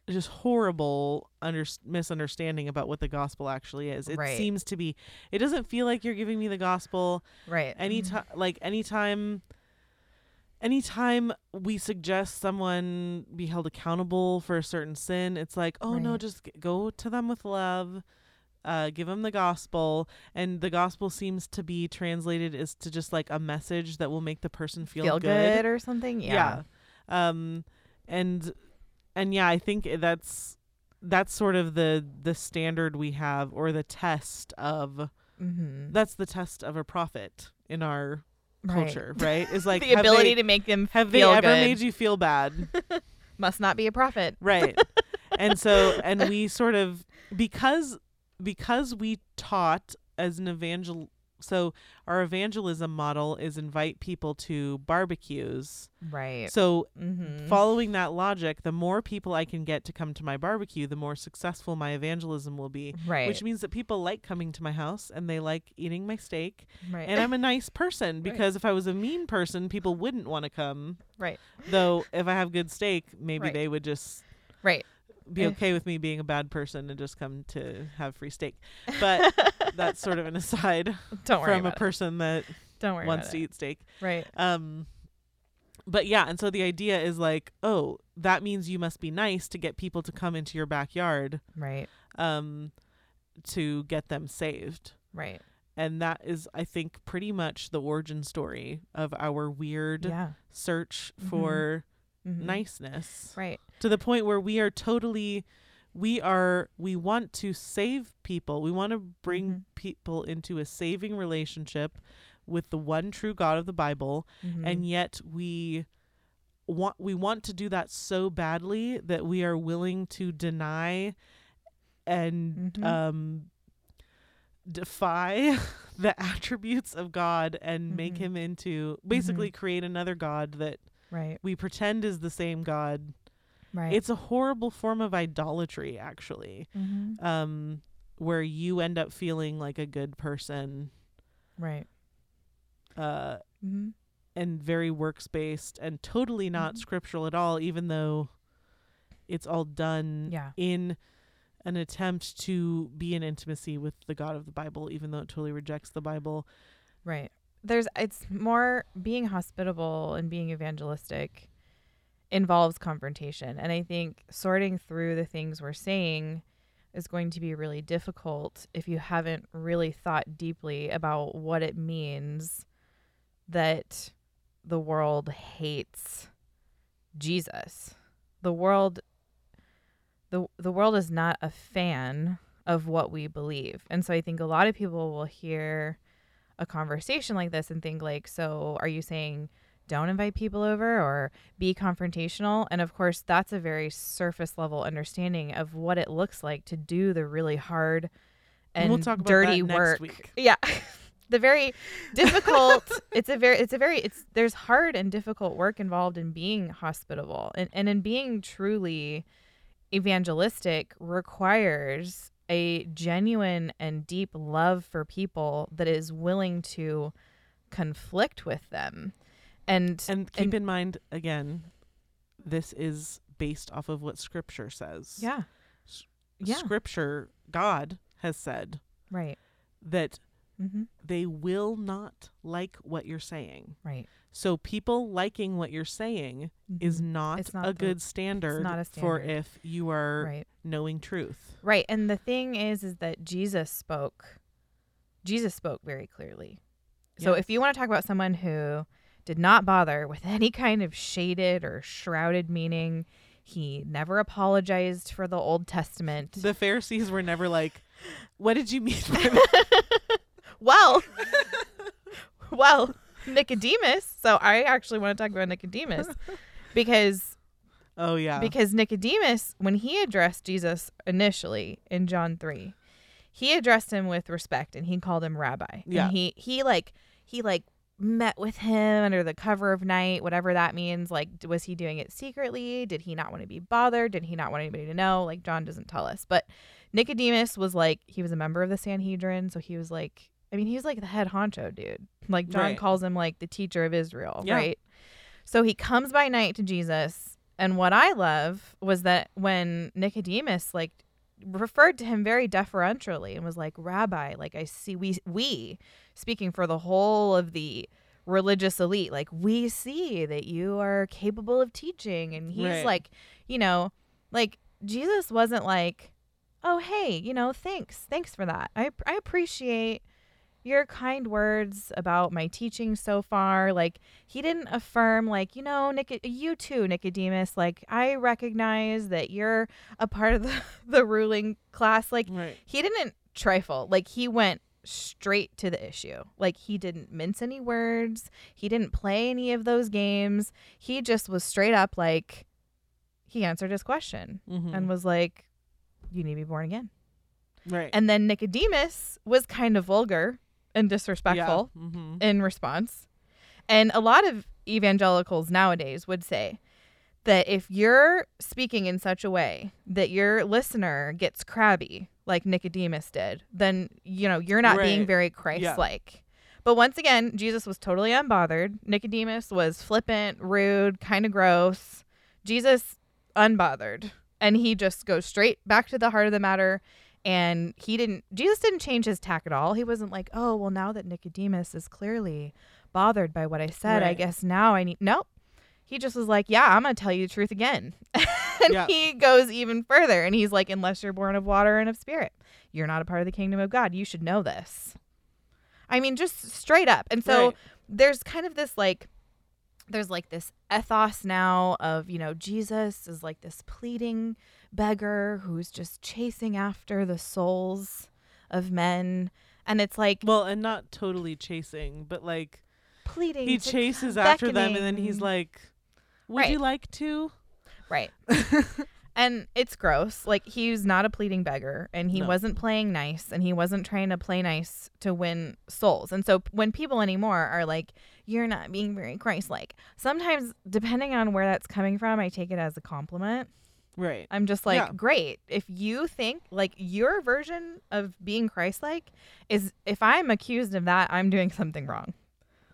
just horrible under- misunderstanding about what the gospel actually is it Right. seems to be it doesn't feel like you're giving me the gospel right. anytime mm-hmm. like anytime anytime we suggest someone be held accountable for a certain sin it's like oh no just go to them with love uh, give them the gospel and the gospel seems to be translated as to just like a message that will make the person feel, Feel good. or something. Yeah. yeah. Um and and yeah, I think that's that's sort of the the standard we have or the test of Mm-hmm. that's the test of a prophet in our culture, right? Is [laughs] like the ability they, to make them have they ever good made you feel bad? [laughs] must not be a prophet. right. and so and we sort of because because we taught as an evangel so our evangelism model is invite people to barbecues. Right. So mm-hmm. following that logic, the more people I can get to come to my barbecue, the more successful my evangelism will be. right. Which means that people like coming to my house and they like eating my steak. right. And I'm a nice person because if I was a mean person, people wouldn't want to come. right. Though if I have good steak, maybe Right. they would just Right. Be If- okay with me being a bad person and just come to have free steak. [laughs] But that's sort of an aside Don't worry from a about it. person that Don't worry wants to it. eat steak. Right. Um but yeah, and so the idea is like, oh, that means you must be nice to get people to come into your backyard Right. um to get them saved. Right. And that is I think pretty much the origin story of our weird Yeah. search Mhm. for Mhm. niceness Right. To the point where we are totally we are we want to save people we want to bring Mhm. people into a saving relationship with the one true god of the bible Mhm. and yet we want we want to do that so badly that we are willing to deny and Mhm. um defy [laughs] the attributes of god and make Mhm. him into basically create another god that right. we pretend is the same god Right. it's a horrible form of idolatry actually mm-hmm. um where you end up feeling like a good person right. uh Mm-hmm. and very works based and totally not Mhm. scriptural at all even though it's all done Yeah. in an attempt to be in intimacy with the god of the bible even though it totally rejects the bible Right. There's it's more being hospitable and being evangelistic involves confrontation. And I think sorting through the things we're saying is going to be really difficult if you haven't really thought deeply about what it means that the world hates Jesus. The world the the world is not a fan of what we believe. And so I think a lot of people will hear a conversation like this and think like, so are you saying don't invite people over or be confrontational? And of course, that's a very surface level understanding of what it looks like to do the really hard and, we'll talk about dirty that next work. week. Yeah. [laughs] the very difficult [laughs] it's a very it's a very it's there's hard and difficult work involved in being hospitable and, and in being truly evangelistic requires a genuine and deep love for people that is willing to conflict with them and and keep And- in mind again this is based off of what scripture says. Yeah. S- yeah. Scripture god has said right. that mm-hmm. they will not like what you're saying. Right. So people liking what you're saying is Mhm. not, not a the- good standard, not a standard, for if you are right. knowing truth. Right. And the thing is is that Jesus spoke Jesus spoke very clearly. So if you want to talk about someone who did not bother with any kind of shaded or shrouded meaning, he never apologized for the Old Testament. the pharisees were never like what did you mean by [laughs] that well, [laughs] well, Nicodemus. So I actually want to talk about Nicodemus [laughs] because oh yeah because Nicodemus, when he addressed Jesus initially in John 3, he addressed him with respect and he called him rabbi. Yeah. And he he like he like met with him under the cover of night, whatever that means. Like was he doing it secretly? Did he not want to be bothered? Did he not want anybody to know? Like John doesn't tell us. But Nicodemus was like he was a member of the Sanhedrin, so he was like I mean, he was like the head honcho dude. Like John Right. calls him like the teacher of Israel, Yeah. right? So he comes by night to Jesus, and what I love was that when Nicodemus like referred to him very deferentially and was like, "Rabbi, like I see we we speaking for the whole of the religious elite, like we see that you are capable of teaching." And he's Right. like, you know, like Jesus wasn't like, "Oh, hey, you know, thanks. Thanks for that. I I appreciate your kind words about my teaching so far like he didn't affirm like you know Nic- you too nicodemus like i recognize that you're a part of the, [laughs] the ruling class. Like right. he didn't trifle. Like he went straight to the issue. Like he didn't mince any words. He didn't play any of those games. He just was straight up like he answered his question Mhm. and was like you need to be born again. Right. And then Nicodemus was kind of vulgar and disrespectful Yeah. Mm-hmm. in response. And a lot of evangelicals nowadays would say that if you're speaking in such a way that your listener gets crabby, like Nicodemus did, then you know you're not being very Christ-like. But once again, Jesus was totally unbothered. Nicodemus was flippant, rude, kind of gross. Jesus unbothered, and he just goes straight back to the heart of the matter. And he didn't. Jesus didn't change his tack at all. He wasn't like, oh well, now that Nicodemus is clearly bothered by what I said, I guess now I need. Nope. He just was like, yeah, I'm gonna tell you the truth again. [laughs] and Yeah. he goes even further, and he's like, unless you're born of water and of spirit, you're not a part of the kingdom of God. You should know this. I mean, just straight up. And so Right. there's kind of this like there's like this ethos now of, you know, Jesus is like this pleading beggar who's just chasing after the souls of men. And it's like Well, and not totally chasing, but like pleading. he chases after them, and then he's like, "Would you like to?" Right. [laughs] and it's gross. Like he's not a pleading beggar and he No. wasn't playing nice and he wasn't trying to play nice to win souls. And so when people anymore are like you're not being very Christ-like. Sometimes depending on where that's coming from, I take it as a compliment. Right. I'm just like, Yeah. great. If you think like your version of being Christ-like is if I'm accused of that, I'm doing something wrong.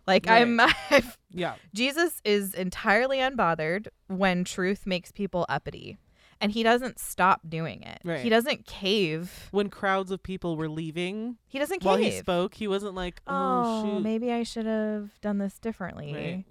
Like I'm [laughs] I've Yeah. Jesus is entirely unbothered when truth makes people uppity. And he doesn't stop doing it. Right. He doesn't cave. When crowds of people were leaving He doesn't cave. while he spoke, he wasn't like, "Oh, Oh, shoot." maybe I should have done this differently. Right.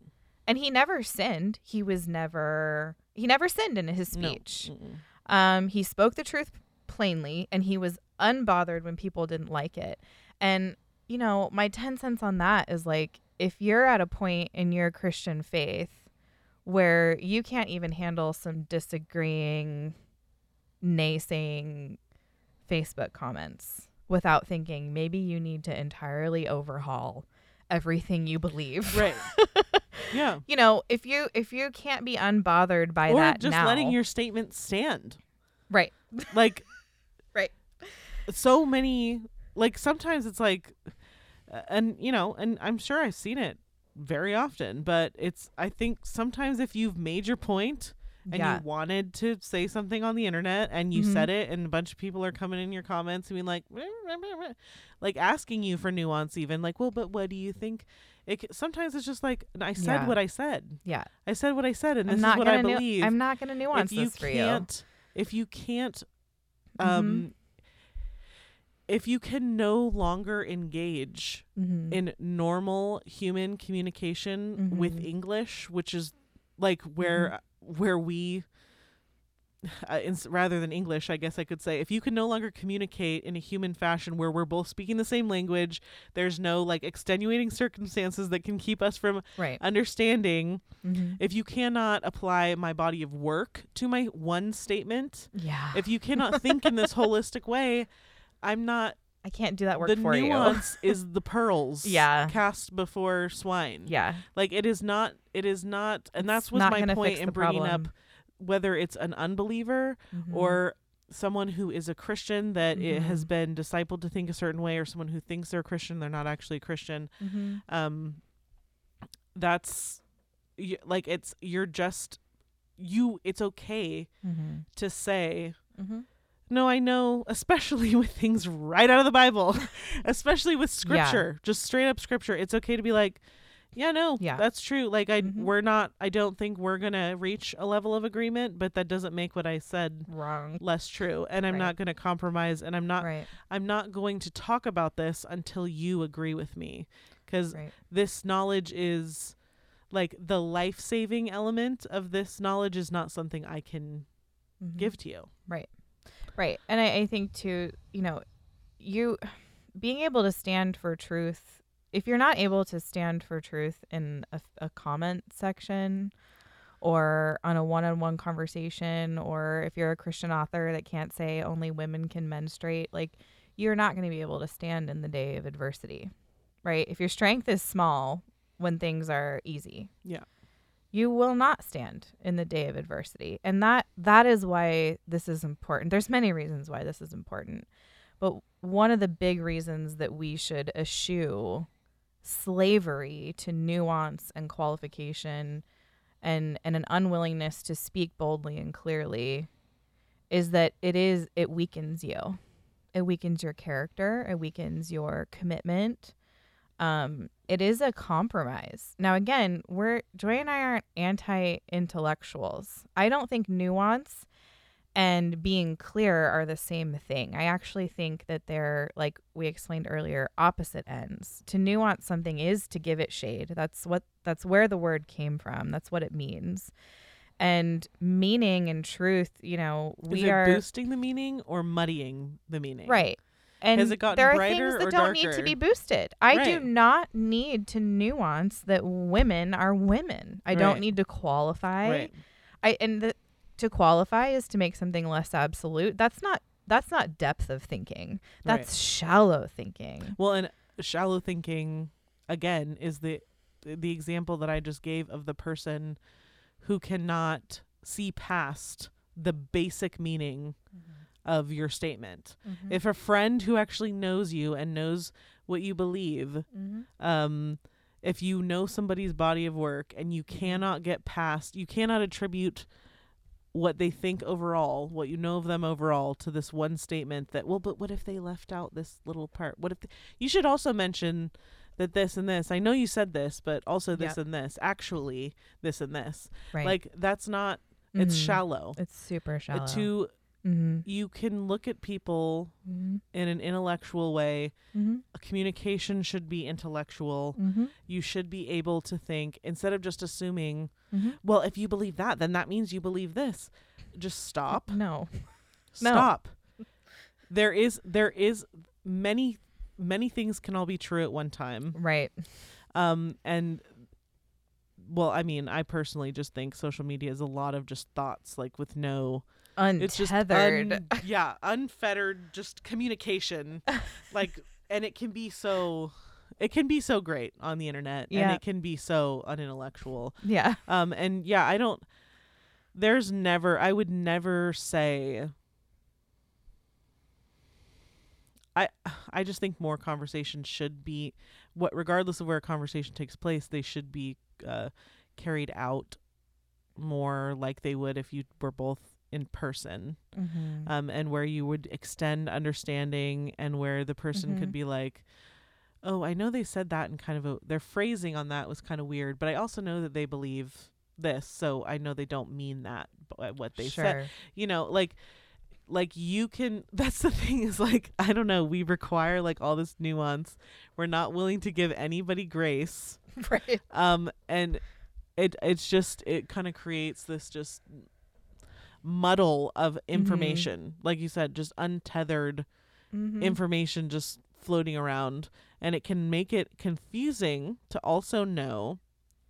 And he never sinned. He was never he never sinned in his speech. Mm-mm. Um, he spoke the truth plainly, and he was unbothered when people didn't like it. And you know, my ten cents on that is like, if you're at a point in your Christian faith where you can't even handle some disagreeing, naysaying Facebook comments without thinking maybe you need to entirely overhaul everything you believe. Right. [laughs] yeah. You know, if you if you can't be unbothered by or that just now, letting your statement stand. right, [laughs] Like right. so many like sometimes it's like and you know, and I'm sure I've seen it very often, but it's I think sometimes if you've made your point and yeah. you wanted to say something on the internet and you Mhm. said it and a bunch of people are coming in your comments and being like like asking you for nuance even like well but what do you think it sometimes it's just like I said Yeah. what I said Yeah. I said what I said and I'm this not is what I nu- believe I'm not gonna nuance if you this for you. can't if you can't um if you can no longer engage Mhm. in normal human communication with Mhm. English, which is like where where we uh, ins- rather than English, I guess I could say, if you can no longer communicate in a human fashion where we're both speaking the same language, there's no like extenuating circumstances that can keep us from right. understanding. Mhm. If you cannot apply my body of work to my one statement, Yeah. if you [laughs] cannot think in this holistic way, I'm not I can't do that work the for you. The nuance [laughs] is the pearls Yeah. cast before swine Yeah. like it is not it is not and that's was my point in bringing up problem. Whether it's an unbeliever Mhm. or someone who is a christian that it has been discipled to think a certain way or someone who thinks they're a christian they're not actually a christian Mhm. um that's y- like it's you're just you it's okay Mhm. to say Mhm. no, I know, [laughs] especially with things right out of the Bible, [laughs] especially with Yeah. scripture, just straight up scripture. It's okay to be like, yeah, no, Yeah. that's true. Like I Mhm. we're not I don't think we're going to reach a level of agreement, but that doesn't make what I said Wrong. less true. And I'm Right. not going to compromise and I'm not Right. I'm not going to talk about this until you agree with me cuz Right. this knowledge is like the life-saving element of this knowledge is not something I can Mhm. give to you. Right. Right. And I, I think too, you know, you being able to stand for truth, if you're not able to stand for truth in a, a comment section or on a one on one conversation, or if you're a Christian author that can't say only women can menstruate, like you're not going to be able to stand in the day of adversity. Right. If your strength is small when things are easy, Yeah. you will not stand in the day of adversity and that that is why this is important there's many reasons why this is important But one of the big reasons that we should eschew slavery to nuance and qualification and and an unwillingness to speak boldly and clearly is that it is it weakens you. It weakens your character, it weakens your commitment. Um it is a compromise. Now again, we're Joy and I aren't anti-intellectuals. I don't think nuance and being clear are the same thing. I actually think that they're like we explained earlier, opposite ends. To nuance something is to give it shade. That's what that's where the word came from. That's what it means. And meaning and truth, you know, we Is it are boosting the meaning or muddying the meaning? right. And Has it gotten there are things that don't need to be boosted. I do not need to nuance that women are women. I don't need to qualify. Right. I and the, to qualify is to make something less absolute. That's not that's not depth of thinking. That's Right. shallow thinking. Well, and shallow thinking again is the the example that I just gave of the person who cannot see past the basic meaning of your statement. Mm-hmm. If a friend who actually knows you and knows what you believe, um, if you know somebody's body of work and you cannot get past, you cannot attribute what they think overall, what you know of them overall, to this one statement that, well, but what if they left out this little part? What if th- you should also mention that this and this? I know you said this, but also this Yep. and this. Actually, this and this. Right. Like that's not. It's Mhm. shallow. It's super shallow. To mm-hmm. you can look at people Mm-hmm. in an intellectual way. Mm-hmm. Communication should be intellectual. Mm-hmm. You should be able to think instead of just assuming, Mm-hmm. well, if you believe that, then that means you believe this. Just stop. No. [laughs] No. Stop. There is there is many many things can all be true at one time. Right. Um and well, I mean, I personally just think social media is a lot of just thoughts like with no it's just Untethered. un- [laughs] yeah, unfettered just communication. [laughs] like and it can be so it can be so great on the internet and it can be so unintellectual. yeah. Um and yeah, I don't there's never I would never say I I just think more conversations should be what regardless of where a conversation takes place, they should be uh carried out more like they would if you were both in person Mm-hmm. um, and where you would extend understanding and where the person Mhm. could be like oh i know they said that and kind of a, their phrasing on that was kind of weird but i also know that they believe this so i know they don't mean that but what they sure. said you know like like you can [laughs] that's the thing is like i don't know we require like all this nuance we're not willing to give anybody grace [laughs] right. um and it it's just it kind of creates this just muddle of information like you said just untethered Mm-hmm. information just floating around and it can make it confusing to also know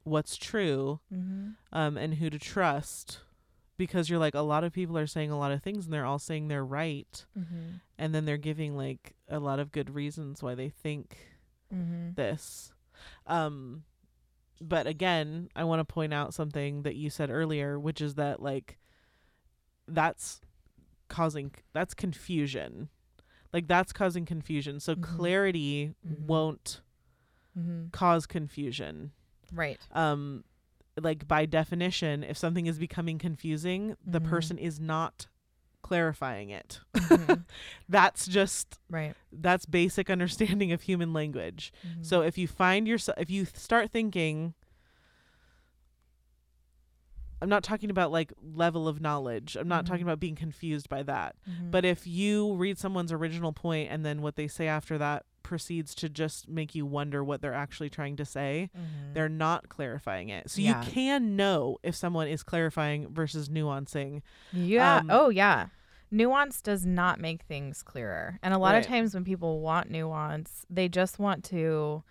what's true mm-hmm. um and who to trust because you're like a lot of people are saying a lot of things and they're all saying they're right Mm-hmm. and then they're giving like a lot of good reasons why they think Mm-hmm. this. Um but again, I want to point out something that you said earlier, which is that like that's causing that's confusion. Like that's causing confusion. So Mhm. clarity Mhm. won't Mm-hmm. cause confusion. Right. Um like by definition, if something is becoming confusing, the Mhm. person is not clarifying it. Mhm. [laughs] That's just right. that's basic understanding of human language. Mhm. So if you find yourself, if you start thinking, I'm not talking about like level of knowledge. I'm not talking Mhm. about being confused by that. Mhm. But if you read someone's original point and then what they say after that proceeds to just make you wonder what they're actually trying to say, Mhm. they're not clarifying it. So Yeah. you can know if someone is clarifying versus nuancing. Yeah. Um, oh, yeah. Nuance does not make things clearer. And a lot of times when people want nuance, they just want to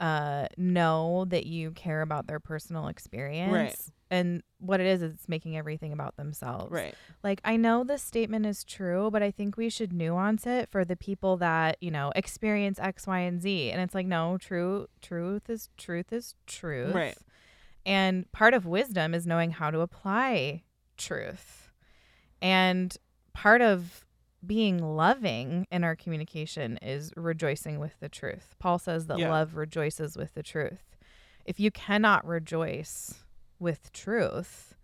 uh, know that you care about their personal experience. And what it is, is it's making everything about themselves. Right. Like, I know this statement is true, but I think we should nuance it for the people that, you know, experience X, Y, and Z. And it's like, no, true, truth is truth is truth. Right. And part of wisdom is knowing how to apply truth. And part of being loving in our communication is rejoicing with the truth. Paul says that Yeah. love rejoices with the truth. If you cannot rejoice with truth,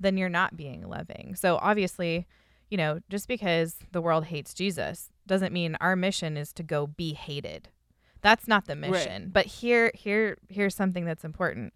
then you're not being loving. So obviously, you know, just because the world hates Jesus doesn't mean our mission is to go be hated. That's not the Right. mission. But here here here's something that's important.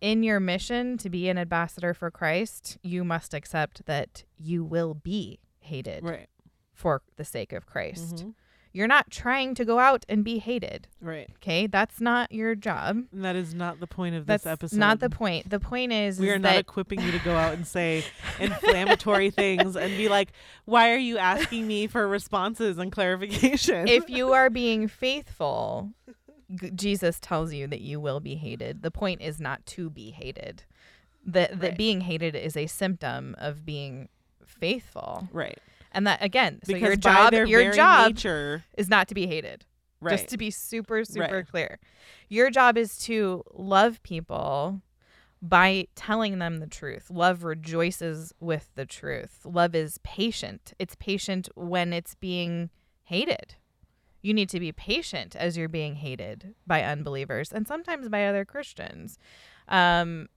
In your mission to be an ambassador for Christ, you must accept that you will be hated Right. For the sake of Christ. Mhm. You're not trying to go out and be hated. Right. Okay? That's not your job. And that is not the point of That's this episode. not the point. The point is, We is are not that equipping you to go out and say [laughs] inflammatory things and be like, why are you asking me for responses and clarification? if you [laughs] are being faithful, Jesus tells you that you will be hated. The point is not to be hated. That that Right. being hated is a symptom of being faithful. right. And that again, so Because your job your job nature, is not to be hated. right. Just to be super super Right. clear. Your job is to love people by telling them the truth. Love rejoices with the truth. Love is patient. It's patient when it's being hated. You need to be patient as you're being hated by unbelievers and sometimes by other Christians. Um,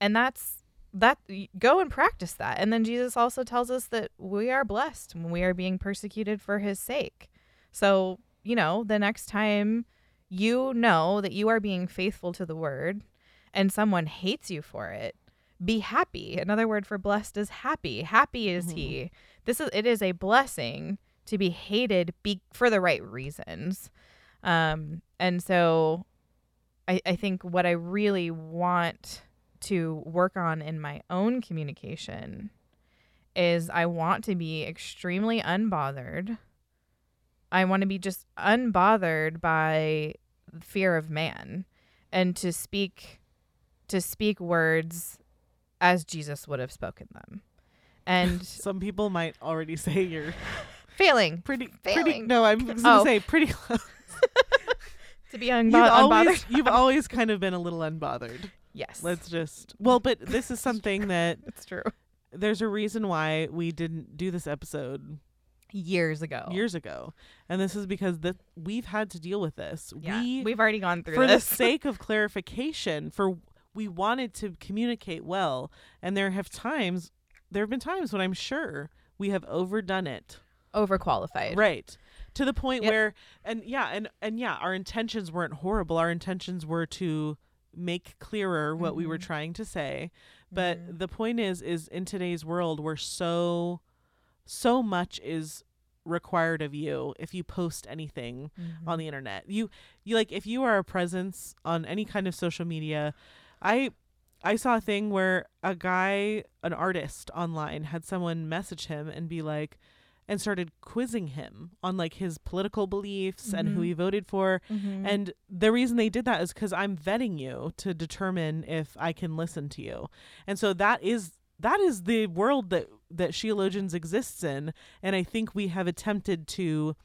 and that's that go and practice that. And then Jesus also tells us that we are blessed when we are being persecuted for his sake. So, you know, the next time you know that you are being faithful to the word and someone hates you for it, be happy. Another word for blessed is happy. Happy is he. This is it is a blessing to be hated be for the right reasons. Um and so I, I think what I really want to work on in my own communication is I want to be extremely unbothered. I want to be just unbothered by fear of man and to speak to speak words as Jesus would have spoken them. And [laughs] Some people might already say you're failing pretty, pretty. Failing. No, I'm going to Oh. say pretty close. [laughs] to be [laughs] unbo- You've unbothered. always, you've always kind of been a little unbothered. Yes. Let's just. Well, but this is something [laughs] that it's true. there's a reason why we didn't do this episode Years ago. years ago, and this is because that we've had to deal with this. Yeah. We We've already gone through for this. the [laughs] sake of clarification for we wanted to communicate well and there have times there have been times when i'm sure we have overdone it Overqualified. right to the point Yep. where and yeah and and yeah our intentions weren't horrible our intentions were to make clearer what we were Mhm. trying to say but Mhm. the point is is in today's world where so so much is required of you if you post anything Mhm. on the internet. You you like if you are a presence on any kind of social media, I I saw a thing where a guy, an artist online had someone message him and be like and started quizzing him on like his political beliefs and who Mhm. he voted for. Mhm. And the reason they did that is cuz I'm vetting you to determine if I can listen to you. And so that is that is the world that that Sheologians exists in and I think we have attempted to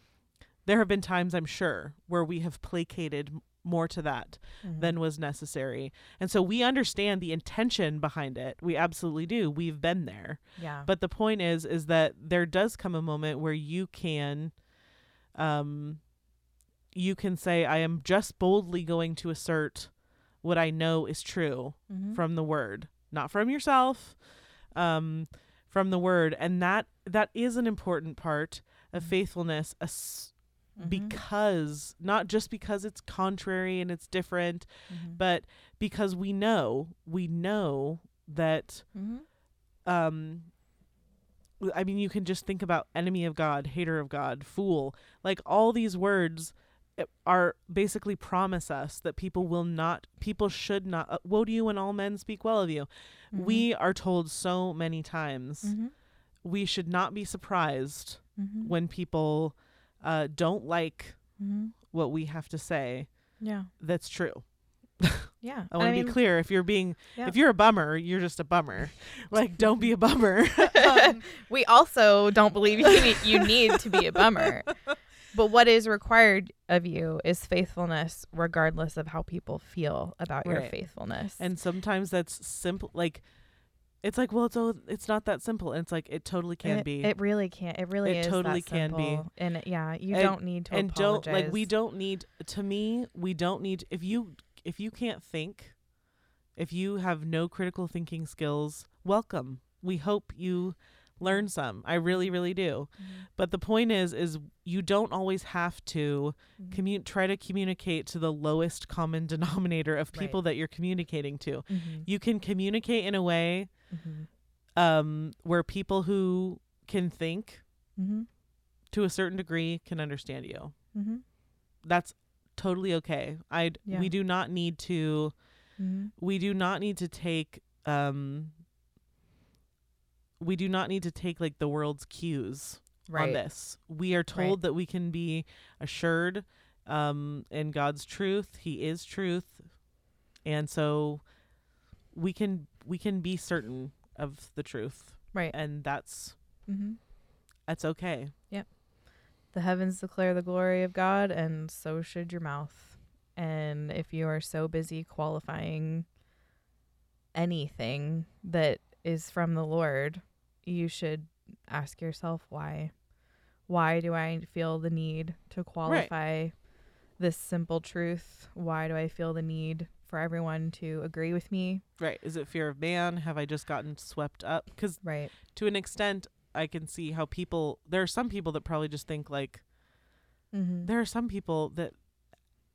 there have been times I'm sure where we have placated more to that Mhm. than was necessary. And so we understand the intention behind it. We absolutely do. We've been there. yeah. But the point is is that there does come a moment where you can um you can say I am just boldly going to assert what I know is true Mhm. from the word, not from yourself, um, from the word, and that that is an important part of faithfulness, as- Mhm. because not just because it's contrary and it's different, Mhm. but because we know we know that Mhm. um I mean you can just think about enemy of God, hater of God, fool. Like all these words eh, are basically promise us that people will not people should not uh, woe to you when all men speak well of you. Mhm. We are told so many times Mhm. we should not be surprised Mhm. when people uh, don't like Mhm. what we have to say. Yeah. That's true. Yeah. [laughs] I want to be mean, clear. If you're being, Yeah. if you're a bummer, you're just a bummer. [laughs] like, don't be a bummer. [laughs] Um, we also don't believe you need, you need to be a bummer. But what is required of you is faithfulness, regardless of how people feel about your faithfulness. and sometimes that's simple. Like, it's like well it's oh, it's not that simple and it's like it totally can it, be It really can't. It really It is. totally can be. And yeah, you And- don't need to and apologize. don't like we don't need to me we don't need if you if you can't think if you have no critical thinking skills welcome we hope you learn some i really really do Mhm. but the point is is you don't always have to Mhm. commu- try to communicate to the lowest common [laughs] denominator of Right. people that you're communicating to Mhm. you can communicate in a way Mhm. um where people who can think Mhm. to a certain degree can understand you Mhm. that's totally okay. I Yeah. we do not need to we do not need to take um we do not need to take like the world's cues on this. We are told that we can be assured um in God's truth. He is truth. And so we can we can be certain of the truth Right. and that's Mhm. that's okay. Yep. The heavens declare the glory of God, and so should your mouth. And if you are so busy qualifying anything that is from the Lord, you should ask yourself why. Why do I feel the need to qualify this simple truth? Why do I feel the need for everyone to agree with me? Right. Is it fear of man? Have I just gotten swept up? Cuz Right. to an extent I can see how people there are some people that probably just think like Mm-hmm. there are some people that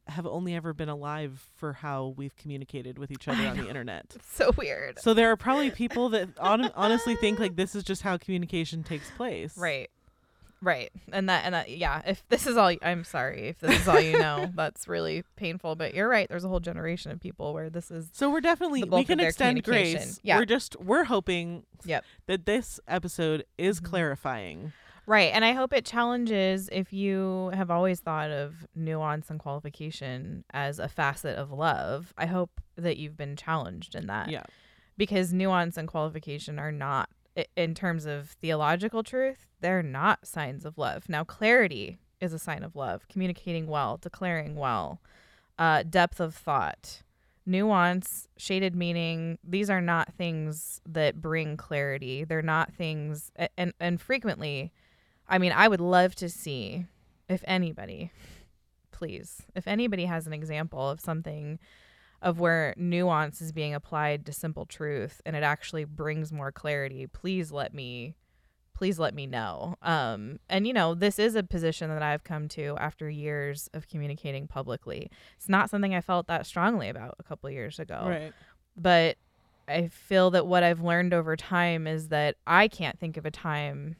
have only ever been alive for how we've communicated with each other on the internet. [laughs] So weird. So there are probably people that [laughs] on, honestly think like this is just how communication takes place. Right. Right. And that and that yeah, if this is all I'm sorry if this is all you know, [laughs] that's really painful, but you're right. There's a whole generation of people where this is So we're definitely The bulk we of can their extend communication. grace. Yeah. We're just we're hoping Yep. that this episode is Mhm. clarifying. Right. And I hope it challenges if you have always thought of nuance and qualification as a facet of love. I hope that you've been challenged in that. Yeah. Because nuance and qualification are not in terms of theological truth, they're not signs of love. Now, clarity is a sign of love, communicating well, declaring well, uh, depth of thought, nuance, shaded meaning. These are not things that bring clarity. They're not things, and and frequently, I mean, I would love to see if anybody, please, if anybody has an example of something of where nuance is being applied to simple truth and it actually brings more clarity, please let me please let me know. Um and you know, this is a position that I've come to after years of communicating publicly. It's not something I felt that strongly about a couple years ago Right. but I feel that what I've learned over time is that I can't think of a time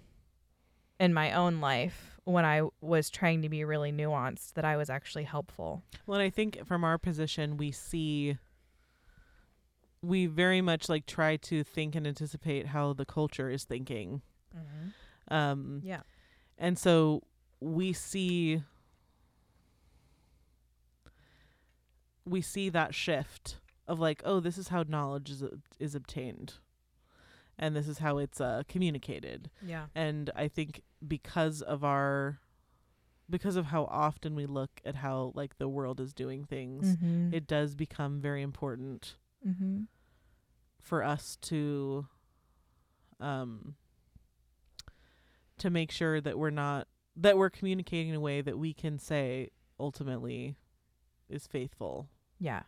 in my own life when I was trying to be really nuanced that I was actually helpful. Well, and I think from our position, we see, we very much like try to think and anticipate how the culture is thinking. Um, Yeah. and so we see, we see that shift of like, oh, this is how knowledge is is obtained, and this is how it's uh, communicated. Yeah. And I think because of our, because of how often we look at how like the world is doing things, Mm-hmm. it does become very important mm-hmm. for us to um to make sure that we're not that we're communicating in a way that we can say ultimately is faithful. Yeah.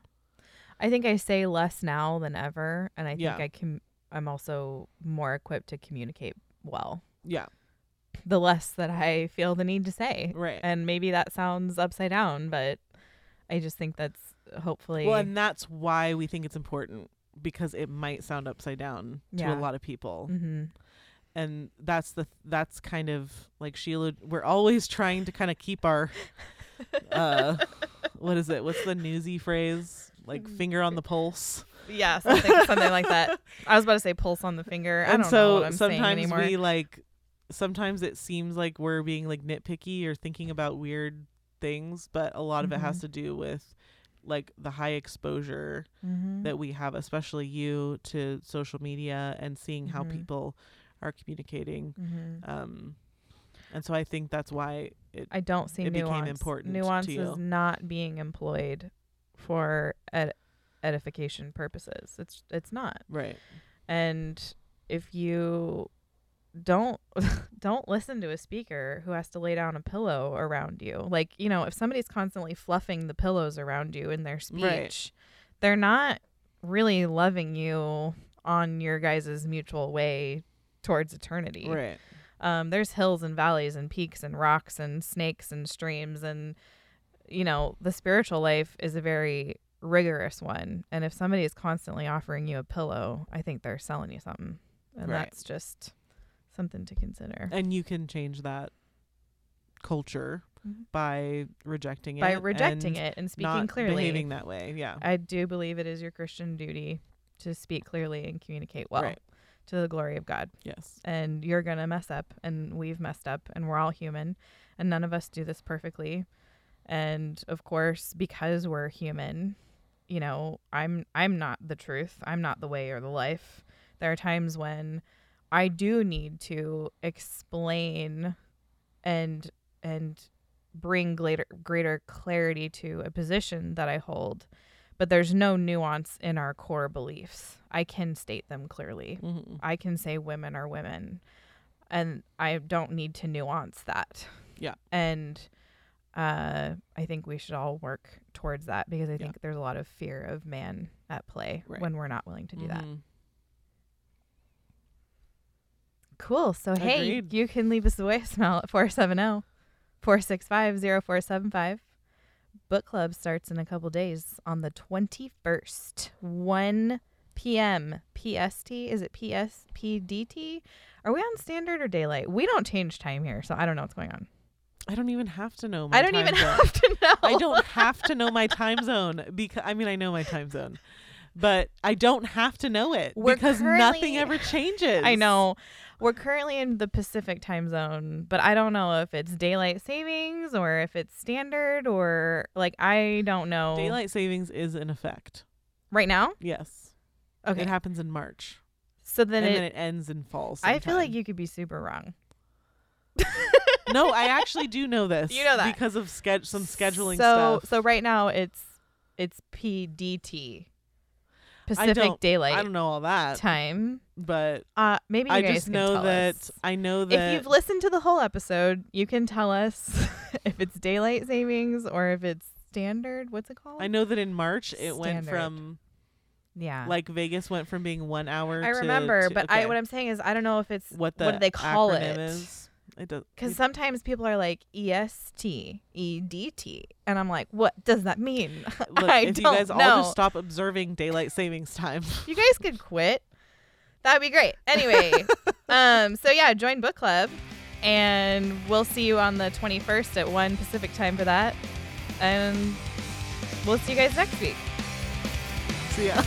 I think I say less now than ever and I think Yeah. I can I'm also more equipped to communicate well. Yeah. The less that I feel the need to say. Right. And maybe that sounds upside down, but I just think that's hopefully well, and that's why we think it's important because it might sound upside down to a lot of people. mm-hmm. And that's the that's kind of like Sheila we're always trying to kind of keep our [laughs] uh what is it? What's the newsy phrase? Like finger on the pulse. Yeah, something something like that. I was about to say pulse on the finger. I and don't so know what I'm saying sometimes anymore. we like sometimes it seems like we're being like nitpicky or thinking about weird things but a lot of it has Mhm. to do with like the high exposure Mhm. that we have especially you to social media and seeing how Mhm. people are communicating Mhm. um and so i think that's why it I don't see it became nuance. important to nuance is not being employed for ed- edification purposes. It's it's not. right And if you don't [laughs] don't listen to a speaker who has to lay down a pillow around you. Like, you know, if somebody's constantly fluffing the pillows around you in their speech, Right. they're not really loving you on your guys' mutual way towards eternity. Right. Um, there's hills and valleys and peaks and rocks and snakes and streams and you know, the spiritual life is a very rigorous one. And if somebody is constantly offering you a pillow, I think they're selling you something. And Right. that's just something to consider. And you can change that culture Mhm. by rejecting By it. By rejecting and it and speaking not clearly. behaving that way. Yeah. I do believe it is your Christian duty to speak clearly and communicate well Right. to the glory of God. yes. and you're going to mess up and we've messed up and we're all human and none of us do this perfectly and of course because we're human you know i'm i'm not the truth. I'm not the way or the life. There are times when i do need to explain and and bring greater greater clarity to a position that i hold but there's no nuance in our core beliefs. I can state them clearly. Hmm I can say women are women and I don't need to nuance that. Yeah. And uh I think we should all work towards that because I Yeah. think there's a lot of fear of man at play Right. when we're not willing to do that. Mhm. Cool. So hey, Agreed. you can leave us a voicemail at 470 465 0475. Book club starts in a couple days on the 21st, 1 p.m. PST. Is it PS PDT? Are we on standard or daylight? We don't change time here, so I don't know what's going on. I don't even have to know. My I don't time even zone. have to know. I don't have to know my time zone because I mean I know my time zone, but I don't have to know it We're because nothing ever changes. I know. We're currently in the Pacific time zone, but I don't know if it's daylight savings or if it's standard or like I don't know. Daylight savings is in effect. right now? Yes. Okay. It happens in March, so then and it, then it ends in fall. I feel like you could be super wrong. [laughs] no, I actually do know this. You know that. because of ske- some scheduling so, stuff. So right now it's it's PDT. Pacific Daylight I don't know all that, Time. but Uh maybe you I guys just can know tell that us. I know that if you've listened to the whole episode, you can tell us [laughs] if it's daylight savings or if it's standard. What's it called? I know that in March it went from Yeah. like Vegas went from being one hour. I remember, to- but I what I'm saying is I don't know if it's what the what do they call acronym it? is. It does Because sometimes people are like E EST, EDT, and I'm like, what does that mean? [laughs] Look, I if don't you guys know. all just stop observing daylight savings time. [laughs] you guys could quit. That'd be great. Anyway, [laughs] um, so yeah, join book club, and we'll see you on the 21st at one Pacific time for that, and we'll see you guys next week. See ya.